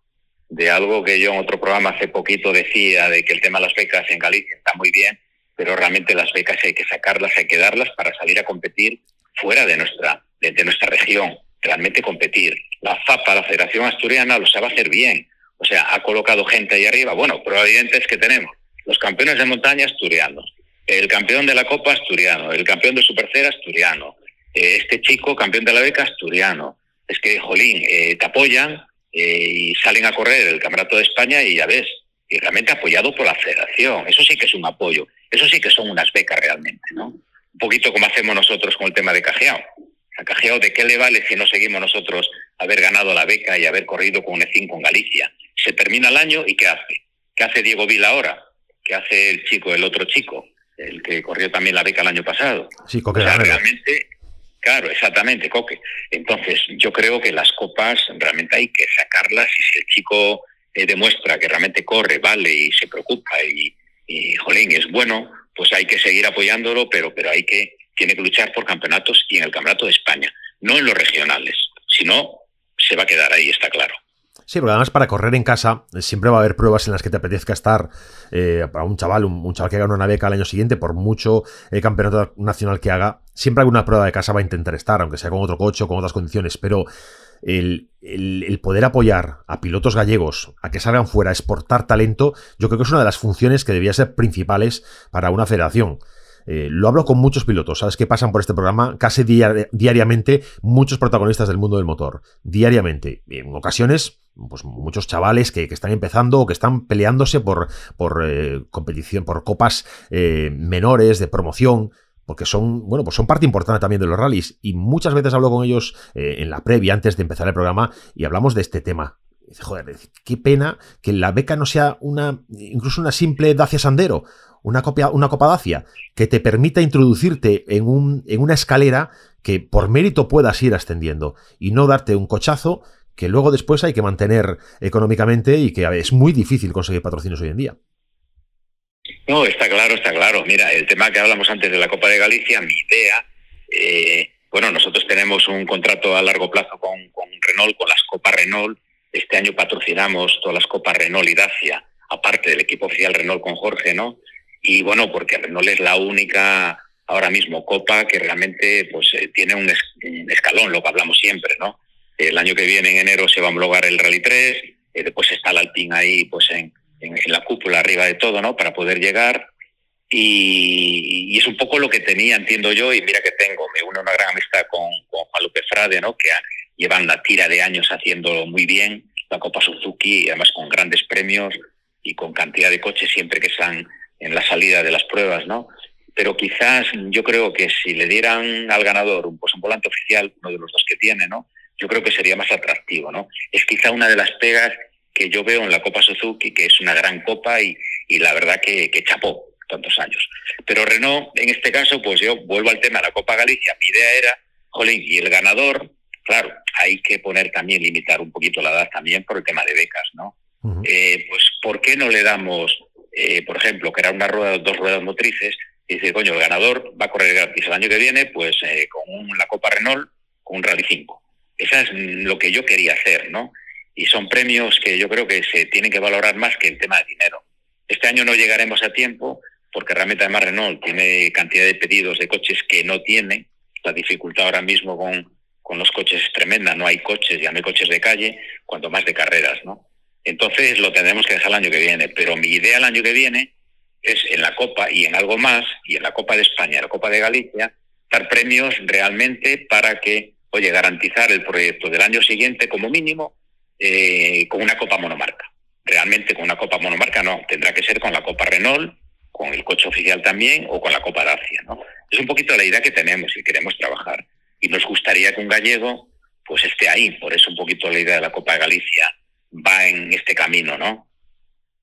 De algo que yo en otro programa hace poquito decía, de que el tema de las becas en Galicia está muy bien, pero realmente las becas hay que sacarlas, hay que darlas para salir a competir fuera de nuestra, de, nuestra región, realmente competir. La FAPA, la Federación Asturiana, lo sabe hacer bien. O sea, ha colocado gente ahí arriba. Bueno, evidente es que tenemos los campeones de montaña asturianos, el campeón de la Copa asturiano, el campeón de Supercera asturiano, eh, este chico campeón de la beca asturiano. Es que, jolín, eh, te apoyan, eh, y salen a correr el Campeonato de España y ya ves, y realmente apoyado por la federación. Eso sí que es un apoyo, eso sí que son unas becas realmente, ¿no? Un poquito como hacemos nosotros con el tema de Cajeao. A Cajeao, ¿de qué le vale si no seguimos nosotros haber ganado la beca y haber corrido con un E5 en Galicia? Se termina el año y ¿qué hace? ¿Qué hace Diego Vila ahora? ¿Qué hace el chico, el otro chico? El que corrió también la beca el año pasado. Sí, o sea, realmente Claro, exactamente, Coque. Entonces, yo creo que las copas realmente hay que sacarlas y si el chico eh, demuestra que realmente corre, vale y se preocupa y, jolín, es bueno, pues hay que seguir apoyándolo, pero, pero hay que, tiene que luchar por campeonatos y en el campeonato de España, no en los regionales. Si no, se va a quedar ahí, está claro. Sí, pero además para correr en casa eh, siempre va a haber pruebas en las que te apetezca estar eh, para un chaval, un, chaval que gana una beca al año siguiente, por mucho eh, campeonato nacional que haga, siempre alguna prueba de casa va a intentar estar, aunque sea con otro coche con otras condiciones, pero el, el, poder apoyar a pilotos gallegos a que salgan fuera, a exportar talento, yo creo que es una de las funciones que debía ser principales para una federación. Eh, lo hablo con muchos pilotos, ¿sabes? Que pasan por este programa casi diariamente muchos protagonistas del mundo del motor. Diariamente. En ocasiones, pues muchos chavales que, están empezando o que están peleándose por, por eh, competición, por copas eh, menores de promoción porque son, bueno, pues son parte importante también de los rallies. Y muchas veces hablo con ellos en la previa, antes de empezar el programa, y hablamos de este tema. Dice, joder, qué pena que la beca no sea una, incluso una simple Dacia Sandero una, copia, una copa Dacia que te permita introducirte en, un, en una escalera que por mérito puedas ir ascendiendo y no darte un cochazo que luego después hay que mantener económicamente y que es muy difícil conseguir patrocinios hoy en día. No, está claro, está claro. Mira, el tema que hablamos antes de la Copa de Galicia, mi idea, eh, bueno, nosotros tenemos un contrato a largo plazo con, con Renault, con las Copas Renault. Este año patrocinamos todas las Copas Renault y Dacia, aparte del equipo oficial Renault con Jorge, ¿no? y bueno, porque Renault es la única ahora mismo copa que realmente pues eh, tiene un, escalón, lo que hablamos siempre, ¿no? El año que viene, en enero, se va a homologar el Rally 3, eh, después está el Alpine ahí pues en, en, la cúpula arriba de todo, ¿no? Para poder llegar. Y, es un poco lo que tenía, entiendo yo, y mira que tengo, me une una gran amistad con, con Juan López Frade, ¿no? Que llevan la tira de años haciéndolo muy bien, la Copa Suzuki, y además con grandes premios y con cantidad de coches siempre que están en la salida de las pruebas, ¿no? Pero quizás yo creo que si le dieran al ganador un, pues un volante oficial, uno de los dos que tiene, ¿no? Yo creo que sería más atractivo, ¿no? Es quizá una de las pegas que yo veo en la Copa Suzuki, que es una gran copa y, y la verdad que, que chapó tantos años. Pero Renault, en este caso, pues yo vuelvo al tema de la Copa Galicia. Mi idea era, jolín, y el ganador, claro, hay que poner también, limitar un poquito la edad también por el tema de becas, ¿no? eh, pues, ¿por qué no le damos eh, por ejemplo, que era una rueda, dos ruedas motrices, y dice, coño, el ganador va a correr gratis el año que viene, pues eh, con la Copa Renault, con un Rally 5. Esa es lo que yo quería hacer, ¿no? Y son premios que yo creo que se tienen que valorar más que el tema de dinero. Este año no llegaremos a tiempo, porque realmente además Renault tiene cantidad de pedidos de coches que no tiene. La dificultad ahora mismo con, con los coches es tremenda, no hay coches, ya no hay coches de calle, cuanto más de carreras, ¿no? Entonces lo tendremos que dejar el año que viene. Pero mi idea el año que viene es en la Copa y en algo más, y en la Copa de España, la Copa de Galicia, dar premios realmente para que, oye, garantizar el proyecto del año siguiente como mínimo eh, con una Copa monomarca. Realmente con una Copa monomarca no, tendrá que ser con la Copa Renault, con el coche oficial también o con la Copa Dacia, ¿no? Es un poquito la idea que tenemos y queremos trabajar. Y nos gustaría que un gallego pues esté ahí, por eso un poquito la idea de la Copa de Galicia va en este camino, ¿no?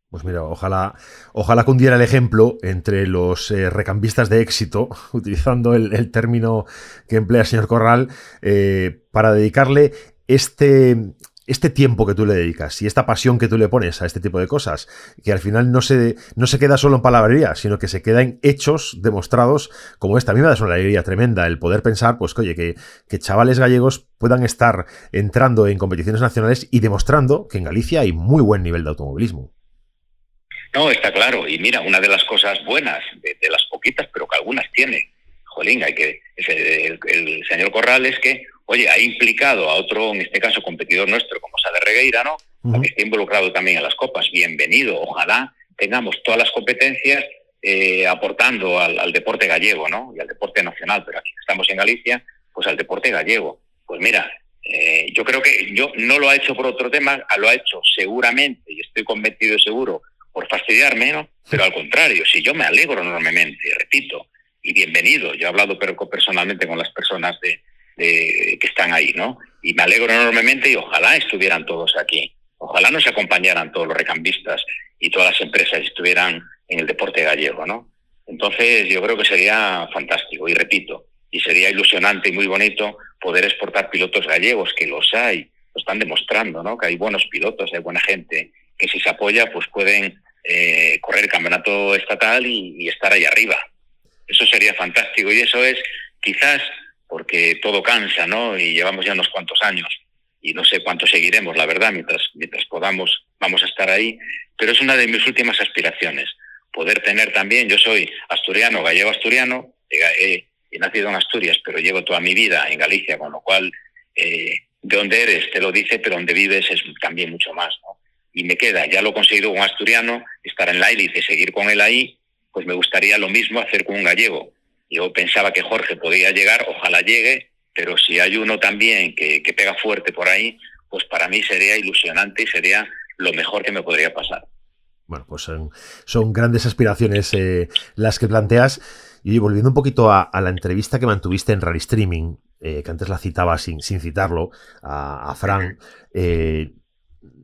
Pues mira, ojalá, ojalá cundiera el ejemplo entre los eh, recambistas de éxito, utilizando el, término que emplea el señor Corral, eh, para dedicarle este, este tiempo que tú le dedicas y esta pasión que tú le pones a este tipo de cosas, que al final no se, no se queda solo en palabrería, sino que se queda en hechos demostrados como esta. A mí me da una alegría tremenda el poder pensar, pues oye, que, que chavales gallegos puedan estar entrando en competiciones nacionales y demostrando que en Galicia hay muy buen nivel de automovilismo. No, está claro. Y mira, una de las cosas buenas, de, las poquitas, pero que algunas tiene, jolín, hay que, el, el señor Corral es que oye, ha implicado a otro, en este caso, competidor nuestro, como Sade Regueira, ¿no? Que esté involucrado también en las copas. Bienvenido, ojalá tengamos todas las competencias eh, aportando al, deporte gallego, ¿no? Y al deporte nacional, pero aquí estamos en Galicia, pues al deporte gallego. Pues mira, eh, yo creo que yo no lo ha hecho por otro tema, lo ha hecho seguramente, y estoy convencido seguro, por fastidiarme, ¿no? Pero al contrario, si yo me alegro enormemente, repito, y bienvenido, yo he hablado personalmente con las personas de, que están ahí, ¿no? Y me alegro enormemente y ojalá estuvieran todos aquí. Ojalá nos acompañaran todos los recambistas y todas las empresas estuvieran en el deporte gallego, ¿no? Entonces yo creo que sería fantástico y repito, y sería ilusionante y muy bonito poder exportar pilotos gallegos, que los hay, lo están demostrando, ¿no? Que hay buenos pilotos, hay buena gente, que si se apoya pues pueden eh, correr el campeonato estatal y estar ahí arriba. Eso sería fantástico y eso es quizás porque todo cansa, ¿no? Y llevamos ya unos cuantos años y no sé cuánto seguiremos, la verdad, mientras, mientras podamos, vamos a estar ahí, pero es una de mis últimas aspiraciones, poder tener también, yo soy asturiano, gallego asturiano, he, nacido en Asturias, pero llevo toda mi vida en Galicia, con lo cual, eh, de donde eres te lo dice, pero donde vives es también mucho más, ¿no? Y me queda, ya lo he conseguido con asturiano, estar en la élite, seguir con él ahí, pues me gustaría lo mismo hacer con un gallego, yo pensaba que Jorge podía llegar, ojalá llegue, pero si hay uno también que, pega fuerte por ahí, pues para mí sería ilusionante y sería lo mejor que me podría pasar. Bueno, pues son, grandes aspiraciones eh, las que planteas. Y volviendo un poquito a, la entrevista que mantuviste en Rally Streaming, eh, que antes la citaba sin, sin citarlo, a, a Fran, eh,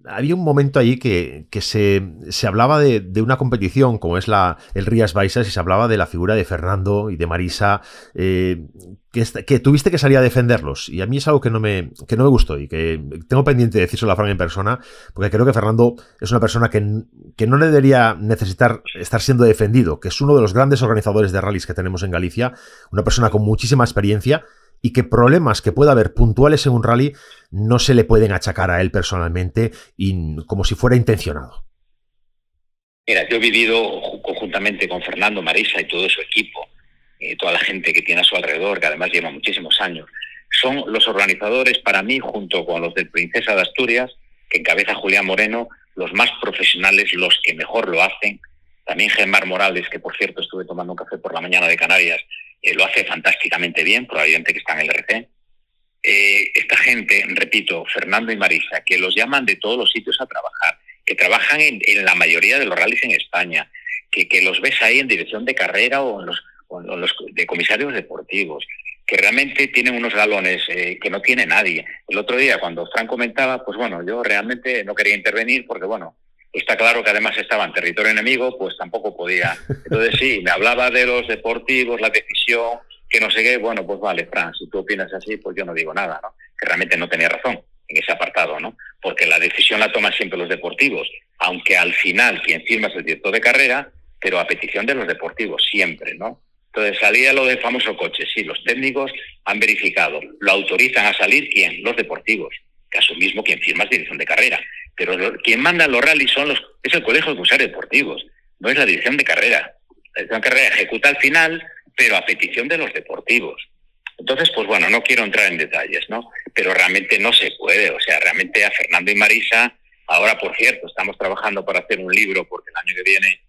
había un momento allí que, se, hablaba de, una competición como es la, el Rías Baixas y se hablaba de la figura de Fernando y de Marisa, eh, que, tuviste que salir a defenderlos. Y a mí es algo que no me, que no me gustó y que tengo pendiente de decírselo a Fran en persona, porque creo que Fernando es una persona que, que no le debería necesitar estar siendo defendido, que es uno de los grandes organizadores de rallies que tenemos en Galicia, una persona con muchísima experiencia y que problemas que pueda haber puntuales en un rally no se le pueden achacar a él personalmente y como si fuera intencionado. Mira, yo he vivido conjuntamente con Fernando, Marisa y todo su equipo, eh, toda la gente que tiene a su alrededor, que además lleva muchísimos años. Son los organizadores para mí, junto con los del Princesa de Asturias, que encabeza Julián Moreno, los más profesionales, los que mejor lo hacen. También Gemar Morales, que por cierto estuve tomando un café por la mañana de Canarias, eh, lo hace fantásticamente bien, probablemente que está en el RC. Eh, esta gente, repito, Fernando y Marisa, que los llaman de todos los sitios a trabajar, que trabajan en, la mayoría de los rallies en España, que, que, los ves ahí en dirección de carrera o en los, los de comisarios deportivos, que realmente tienen unos galones eh, que no tiene nadie. El otro día, cuando Fran comentaba, pues bueno, yo realmente no quería intervenir porque, bueno, Está claro que además estaba en territorio enemigo, pues tampoco podía. Entonces sí, me hablaba de los deportivos, la decisión, que no sé qué. Bueno, pues vale, Fran, si tú opinas así, pues yo no digo nada, ¿no? Que realmente no tenía razón en ese apartado, ¿no? Porque la decisión la toman siempre los deportivos, aunque al final quien firma es el director de carrera, pero a petición de los deportivos, siempre, ¿no? Entonces salía lo del famoso coche, sí, los técnicos han verificado, lo autorizan a salir quién, los deportivos, que a mismo quien firma es dirección de carrera. Pero quien manda los rallies son los, es el Colegio de Comisarios Deportivos, no es la dirección de carrera. La dirección de carrera ejecuta al final, pero a petición de los deportivos. Entonces, pues bueno, no quiero entrar en detalles, ¿no? Pero realmente no se puede. O sea, realmente a Fernando y Marisa, ahora por cierto, estamos trabajando para hacer un libro porque el año que viene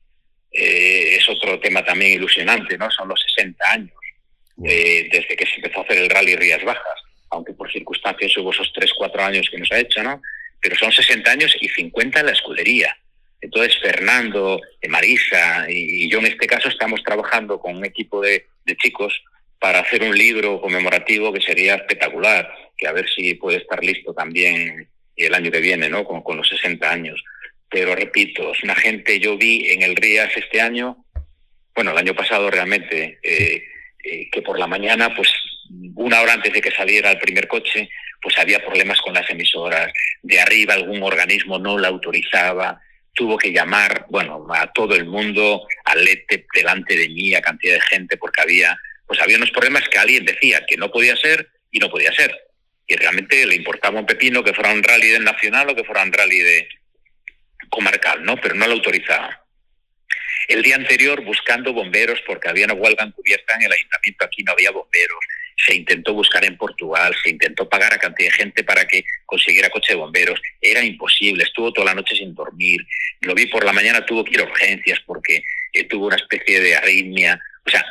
eh, es otro tema también ilusionante, ¿no? Son los 60 años eh, desde que se empezó a hacer el Rally Rías Bajas, aunque por circunstancias hubo esos 3, 4 años que nos ha hecho, ¿no? Pero son 60 años y 50 en la escudería. Entonces, Fernando, Marisa y, yo en este caso estamos trabajando con un equipo de, chicos para hacer un libro conmemorativo que sería espectacular, que a ver si puede estar listo también el año que viene, ¿no? Con, los 60 años pero repito, es una gente, yo vi en el Rías este año, bueno, el año pasado realmente, eh, eh, que por la mañana, pues una hora antes de que saliera el primer coche, pues había problemas con las emisoras, de arriba algún organismo no la autorizaba, tuvo que llamar, bueno, a todo el mundo, al LETE delante de mí, a cantidad de gente, porque había, pues había unos problemas que alguien decía que no podía ser y no podía ser. Y realmente le importaba un pepino que fuera un rally del nacional o que fuera un rally de, comarcal, ¿no? Pero no lo autorizaba. El día anterior buscando bomberos porque había una huelga encubierta en el ayuntamiento, aquí no había bomberos. Se intentó buscar en Portugal, se intentó pagar a cantidad de gente para que consiguiera coche de bomberos. Era imposible, estuvo toda la noche sin dormir. Lo vi por la mañana, tuvo que ir a urgencias porque eh, tuvo una especie de arritmia. O sea,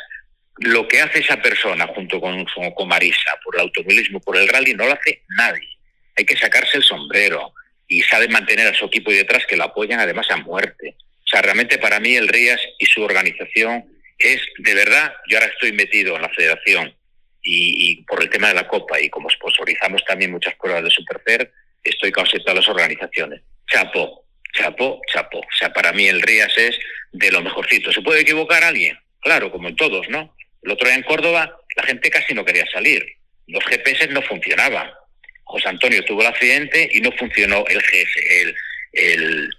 lo que hace esa persona junto con, con Marisa por el automovilismo, por el rally, no lo hace nadie. Hay que sacarse el sombrero y sabe mantener a su equipo y detrás que lo apoyan además a muerte. O sea, realmente para mí el Rías y su organización es, de verdad, yo ahora estoy metido en la federación y, por el tema de la Copa y como sponsorizamos también muchas pruebas de Supercer, estoy casi todas las organizaciones. Chapo, chapo, chapo. O sea, para mí el Rías es de lo mejorcito. ¿Se puede equivocar alguien? Claro, como en todos, ¿no? El otro día en Córdoba la gente casi no quería salir. Los GPS no funcionaban. José Antonio tuvo el accidente y no funcionó el GS, el, el,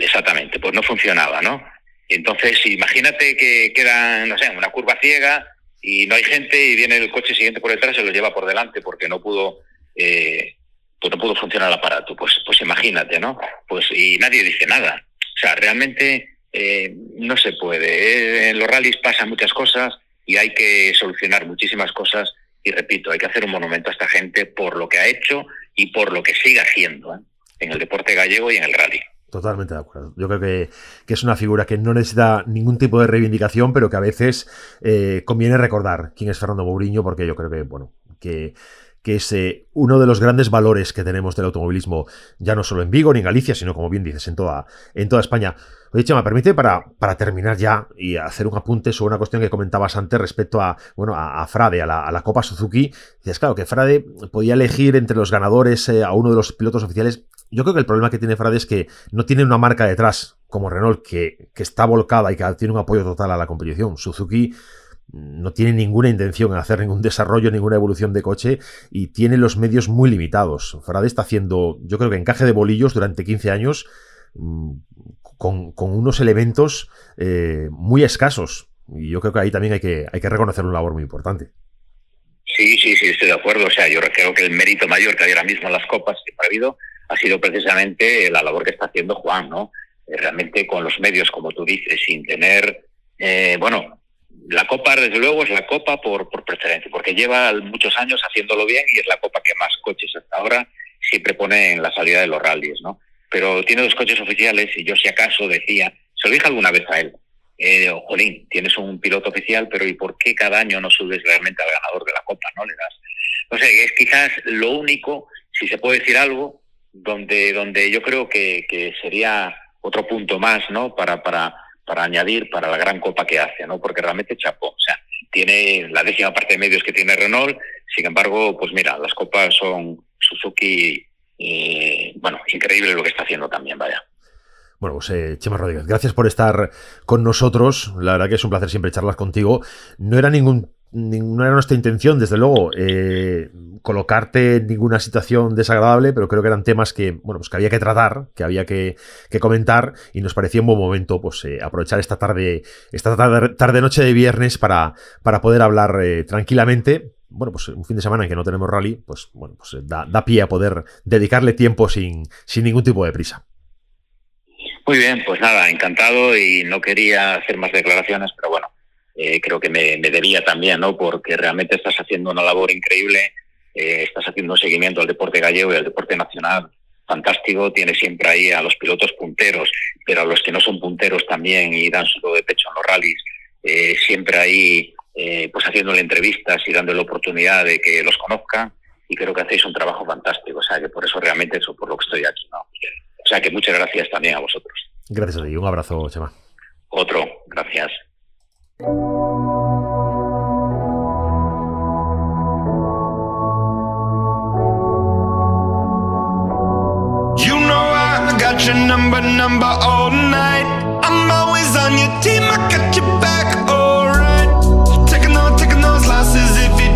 exactamente, pues no funcionaba, ¿no? Entonces, imagínate que queda, no sé, en una curva ciega y no hay gente y viene el coche siguiente por detrás y se lo lleva por delante porque no pudo, eh, pues no pudo funcionar el aparato. Pues, pues imagínate, ¿no? Pues y nadie dice nada. O sea, realmente eh, no se puede. En los rallies pasan muchas cosas y hay que solucionar muchísimas cosas y repito, hay que hacer un monumento a esta gente por lo que ha hecho y por lo que sigue haciendo ¿eh? en el deporte gallego y en el rally. Totalmente de acuerdo. Yo creo que, es una figura que no necesita ningún tipo de reivindicación, pero que a veces eh, conviene recordar quién es Fernando Mourinho, porque yo creo que, bueno, que que es uno de los grandes valores que tenemos del automovilismo, ya no solo en Vigo ni en Galicia, sino como bien dices, en toda, en toda España. Oye, Chema, permite para, para terminar ya y hacer un apunte sobre una cuestión que comentabas antes respecto a, bueno, a, Frade, a la, Copa Suzuki. Dices, claro, que Frade podía elegir entre los ganadores eh, a uno de los pilotos oficiales. Yo creo que el problema que tiene Frade es que no tiene una marca detrás como Renault que, que está volcada y que tiene un apoyo total a la competición. Suzuki no tiene ninguna intención en hacer ningún desarrollo, ninguna evolución de coche y tiene los medios muy limitados. Faraday está haciendo, yo creo que encaje de bolillos durante 15 años mm, con, unos elementos eh, muy escasos. Y yo creo que ahí también hay que, hay que reconocer un labor muy importante. Sí, sí, sí, estoy de acuerdo. O sea, yo creo que el mérito mayor que hay ahora mismo en las copas que ha habido ha sido precisamente la labor que está haciendo Juan, ¿no? Eh, realmente con los medios, como tú dices, sin tener, eh, bueno, la Copa, desde luego, es la Copa por, por preferencia, porque lleva muchos años haciéndolo bien y es la Copa que más coches hasta ahora siempre pone en la salida de los rallies, ¿no? Pero tiene dos coches oficiales y yo si acaso decía, se lo dije alguna vez a él, eh, Jolín, tienes un piloto oficial, pero ¿y por qué cada año no subes realmente al ganador de la Copa, no le das? O sea, es quizás lo único, si se puede decir algo, donde, donde yo creo que, que sería otro punto más, ¿no? Para, para, para añadir para la gran copa que hace, ¿no? Porque realmente chapó, o sea, tiene la décima parte de medios que tiene Renault, sin embargo, pues mira, las copas son Suzuki, y, bueno, increíble lo que está haciendo también, vaya. Bueno, pues eh, Chema Rodríguez, gracias por estar con nosotros. La verdad que es un placer siempre charlas contigo. No era ningún no era nuestra intención, desde luego, eh, colocarte en ninguna situación desagradable, pero creo que eran temas que, bueno, pues que había que tratar, que había que, comentar, y nos parecía un buen momento, pues, eh, aprovechar esta tarde, esta tarde, tarde, noche de viernes para, para poder hablar eh, tranquilamente. Bueno, pues un fin de semana en que no tenemos rally, pues bueno, pues da, da pie a poder dedicarle tiempo sin, sin ningún tipo de prisa. Muy bien, pues nada, encantado y no quería hacer más declaraciones, pero bueno, eh, creo que me, debía también, ¿no? Porque realmente estás haciendo una labor increíble, eh, estás haciendo un seguimiento al deporte gallego y al deporte nacional fantástico, tiene siempre ahí a los pilotos punteros, pero a los que no son punteros también y dan su de pecho en los rallies, eh, siempre ahí pues haciéndole entrevistas y dándole la oportunidad de que los conozcan y creo que hacéis un trabajo fantástico, o sea que por eso realmente eso por lo que estoy aquí, ¿no? O sea que muchas gracias también a vosotros. Gracias a ti, un abrazo, Chema. Otro, gracias. Your number, number all night. I'm always on your team, I got your back, alright. Taking on, taking those losses if it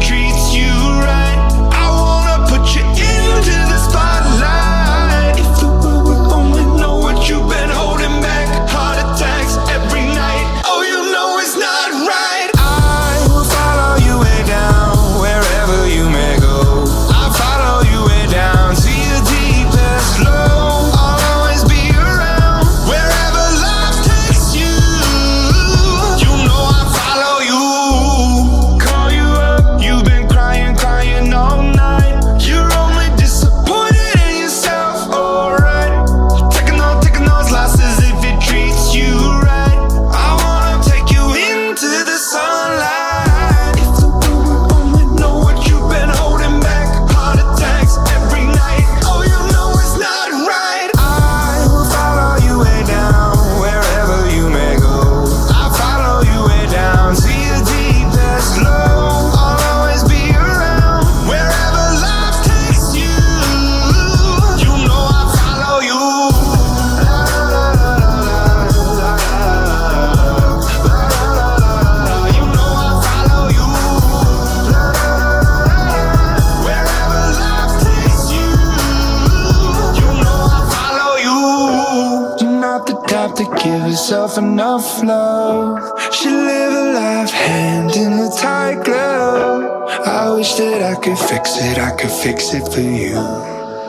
give yourself enough love. She live a life hand in a tight glove. I wish that I could fix it, I could fix it for you.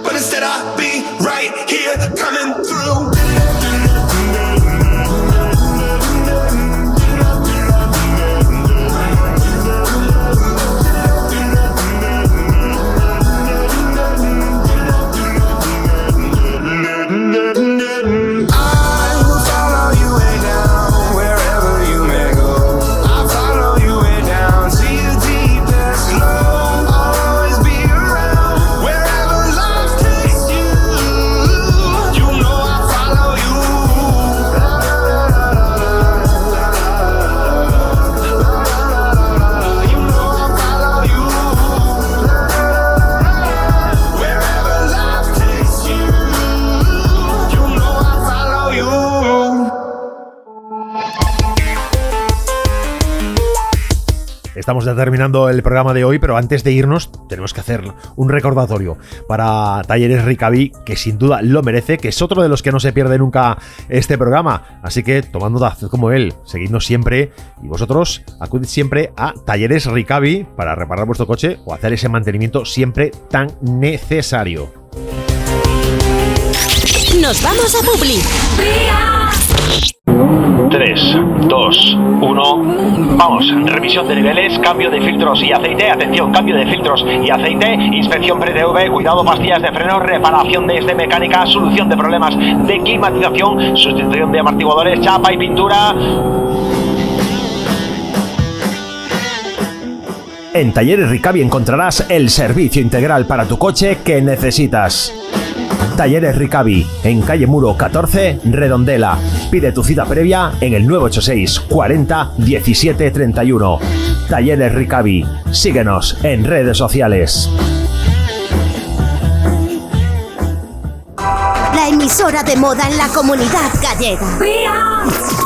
But instead, I'll be right here coming through. Estamos ya terminando el programa de hoy, pero antes de irnos tenemos que hacer un recordatorio para Talleres Ricaví, que sin duda lo merece, que es otro de los que no se pierde nunca este programa. Así que tomando como él, seguidnos siempre y vosotros acudid siempre a Talleres Ricavi para reparar vuestro coche o hacer ese mantenimiento siempre tan necesario. Nos vamos a Publi. 3, 2, 1. Vamos, revisión de niveles, cambio de filtros y aceite. Atención, cambio de filtros y aceite. Inspección pre-TV, cuidado, pastillas de freno, reparación desde mecánica, solución de problemas de climatización, sustitución de amortiguadores, chapa y pintura. En Talleres Ricavi encontrarás el servicio integral para tu coche que necesitas. Talleres Ricavi, en calle Muro 14, Redondela. Pide tu cita previa en el 986 40 17 31. Talleres Ricavi. Síguenos en redes sociales. La emisora de moda en la comunidad gallega.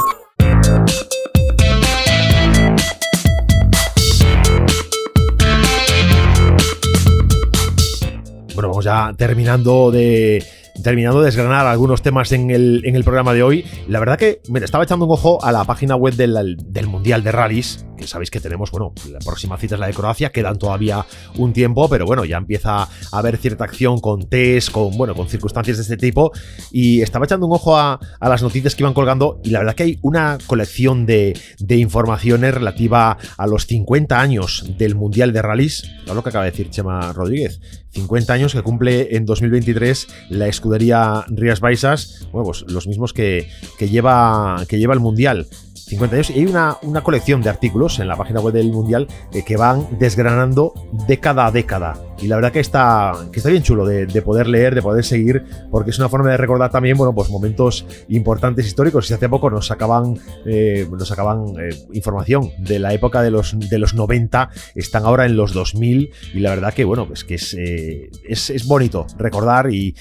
Ya terminando de. Terminando de desgranar algunos temas en el, en el programa de hoy. La verdad que, mira, estaba echando un ojo a la página web del, del Mundial de Rallys sabéis que tenemos, bueno, la próxima cita es la de Croacia, quedan todavía un tiempo, pero bueno, ya empieza a haber cierta acción con test, con, bueno, con circunstancias de este tipo. Y estaba echando un ojo a, las noticias que iban colgando y la verdad que hay una colección de, informaciones relativa a los 50 años del Mundial de Rallys, lo que acaba de decir Chema Rodríguez. 50 años que cumple en 2023 la escudería Rías Baixas, bueno, pues los mismos que, que, lleva, que lleva el Mundial. 50 años. Y hay una, una colección de artículos en la página web del Mundial eh, que van desgranando década a década y la verdad que está, que está bien chulo de, poder leer, de poder seguir, porque es una forma de recordar también, bueno, pues momentos importantes históricos. Y hace poco nos sacaban, eh, nos sacaban eh, información de la época de los, de los 90, están ahora en los 2000 y la verdad que, bueno, pues que es, eh, es, bonito recordar y,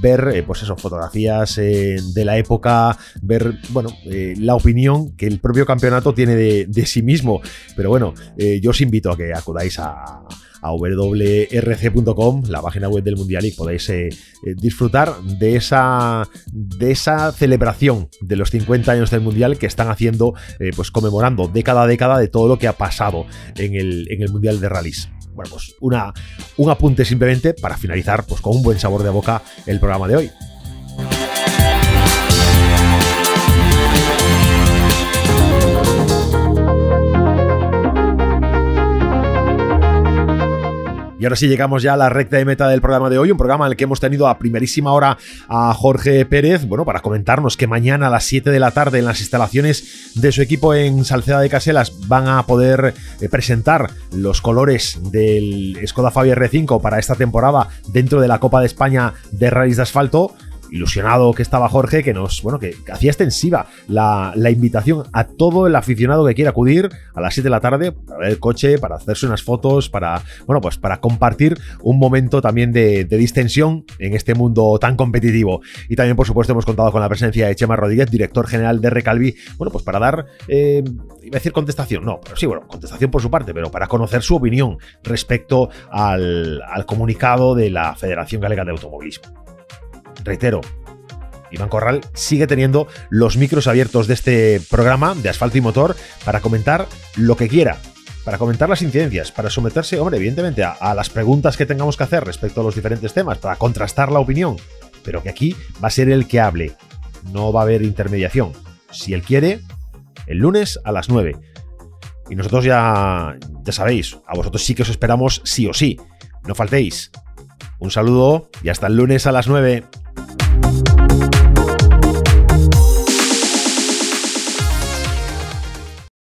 ver, pues eso, fotografías de la época, ver, bueno, la opinión que el propio campeonato tiene de, de sí mismo. Pero bueno, yo os invito a que acudáis a a wrc.com, la página web del Mundial, y podéis eh, eh, disfrutar de esa, de esa celebración de los 50 años del Mundial que están haciendo, eh, pues conmemorando década a década de todo lo que ha pasado en el, en el Mundial de Rallys. Bueno, pues una, un apunte simplemente para finalizar pues, con un buen sabor de boca el programa de hoy. Y ahora sí llegamos ya a la recta de meta del programa de hoy, un programa en el que hemos tenido a primerísima hora a Jorge Pérez, bueno, para comentarnos que mañana a las 7 de la tarde en las instalaciones de su equipo en Salceda de Caselas van a poder eh, presentar los colores del Skoda Fabia R5 para esta temporada dentro de la Copa de España de Rallys de Asfalto ilusionado que estaba Jorge, que nos, bueno, que, hacía extensiva la, invitación a todo el aficionado que quiera acudir a las 7 de la tarde para ver el coche, para hacerse unas fotos, para, bueno, pues para compartir un momento también de, distensión en este mundo tan competitivo. Y también, por supuesto, hemos contado con la presencia de Chema Rodríguez, director general de Recalvi, bueno, pues para dar, eh, iba a decir contestación, no, pero sí, bueno, contestación por su parte, pero para conocer su opinión respecto al, al comunicado de la Federación Galega de Automovilismo reitero, Iván Corral sigue teniendo los micros abiertos de este programa de asfalto y motor para comentar lo que quiera, para comentar las incidencias, para someterse, hombre, evidentemente, a, las preguntas que tengamos que hacer respecto a los diferentes temas, para contrastar la opinión, pero que aquí va a ser el que hable, no va a haber intermediación. Si él quiere, el lunes a las 9. Y nosotros ya, ya sabéis, a vosotros sí que os esperamos sí o sí. No faltéis. Un saludo y hasta el lunes a las 9. Bye.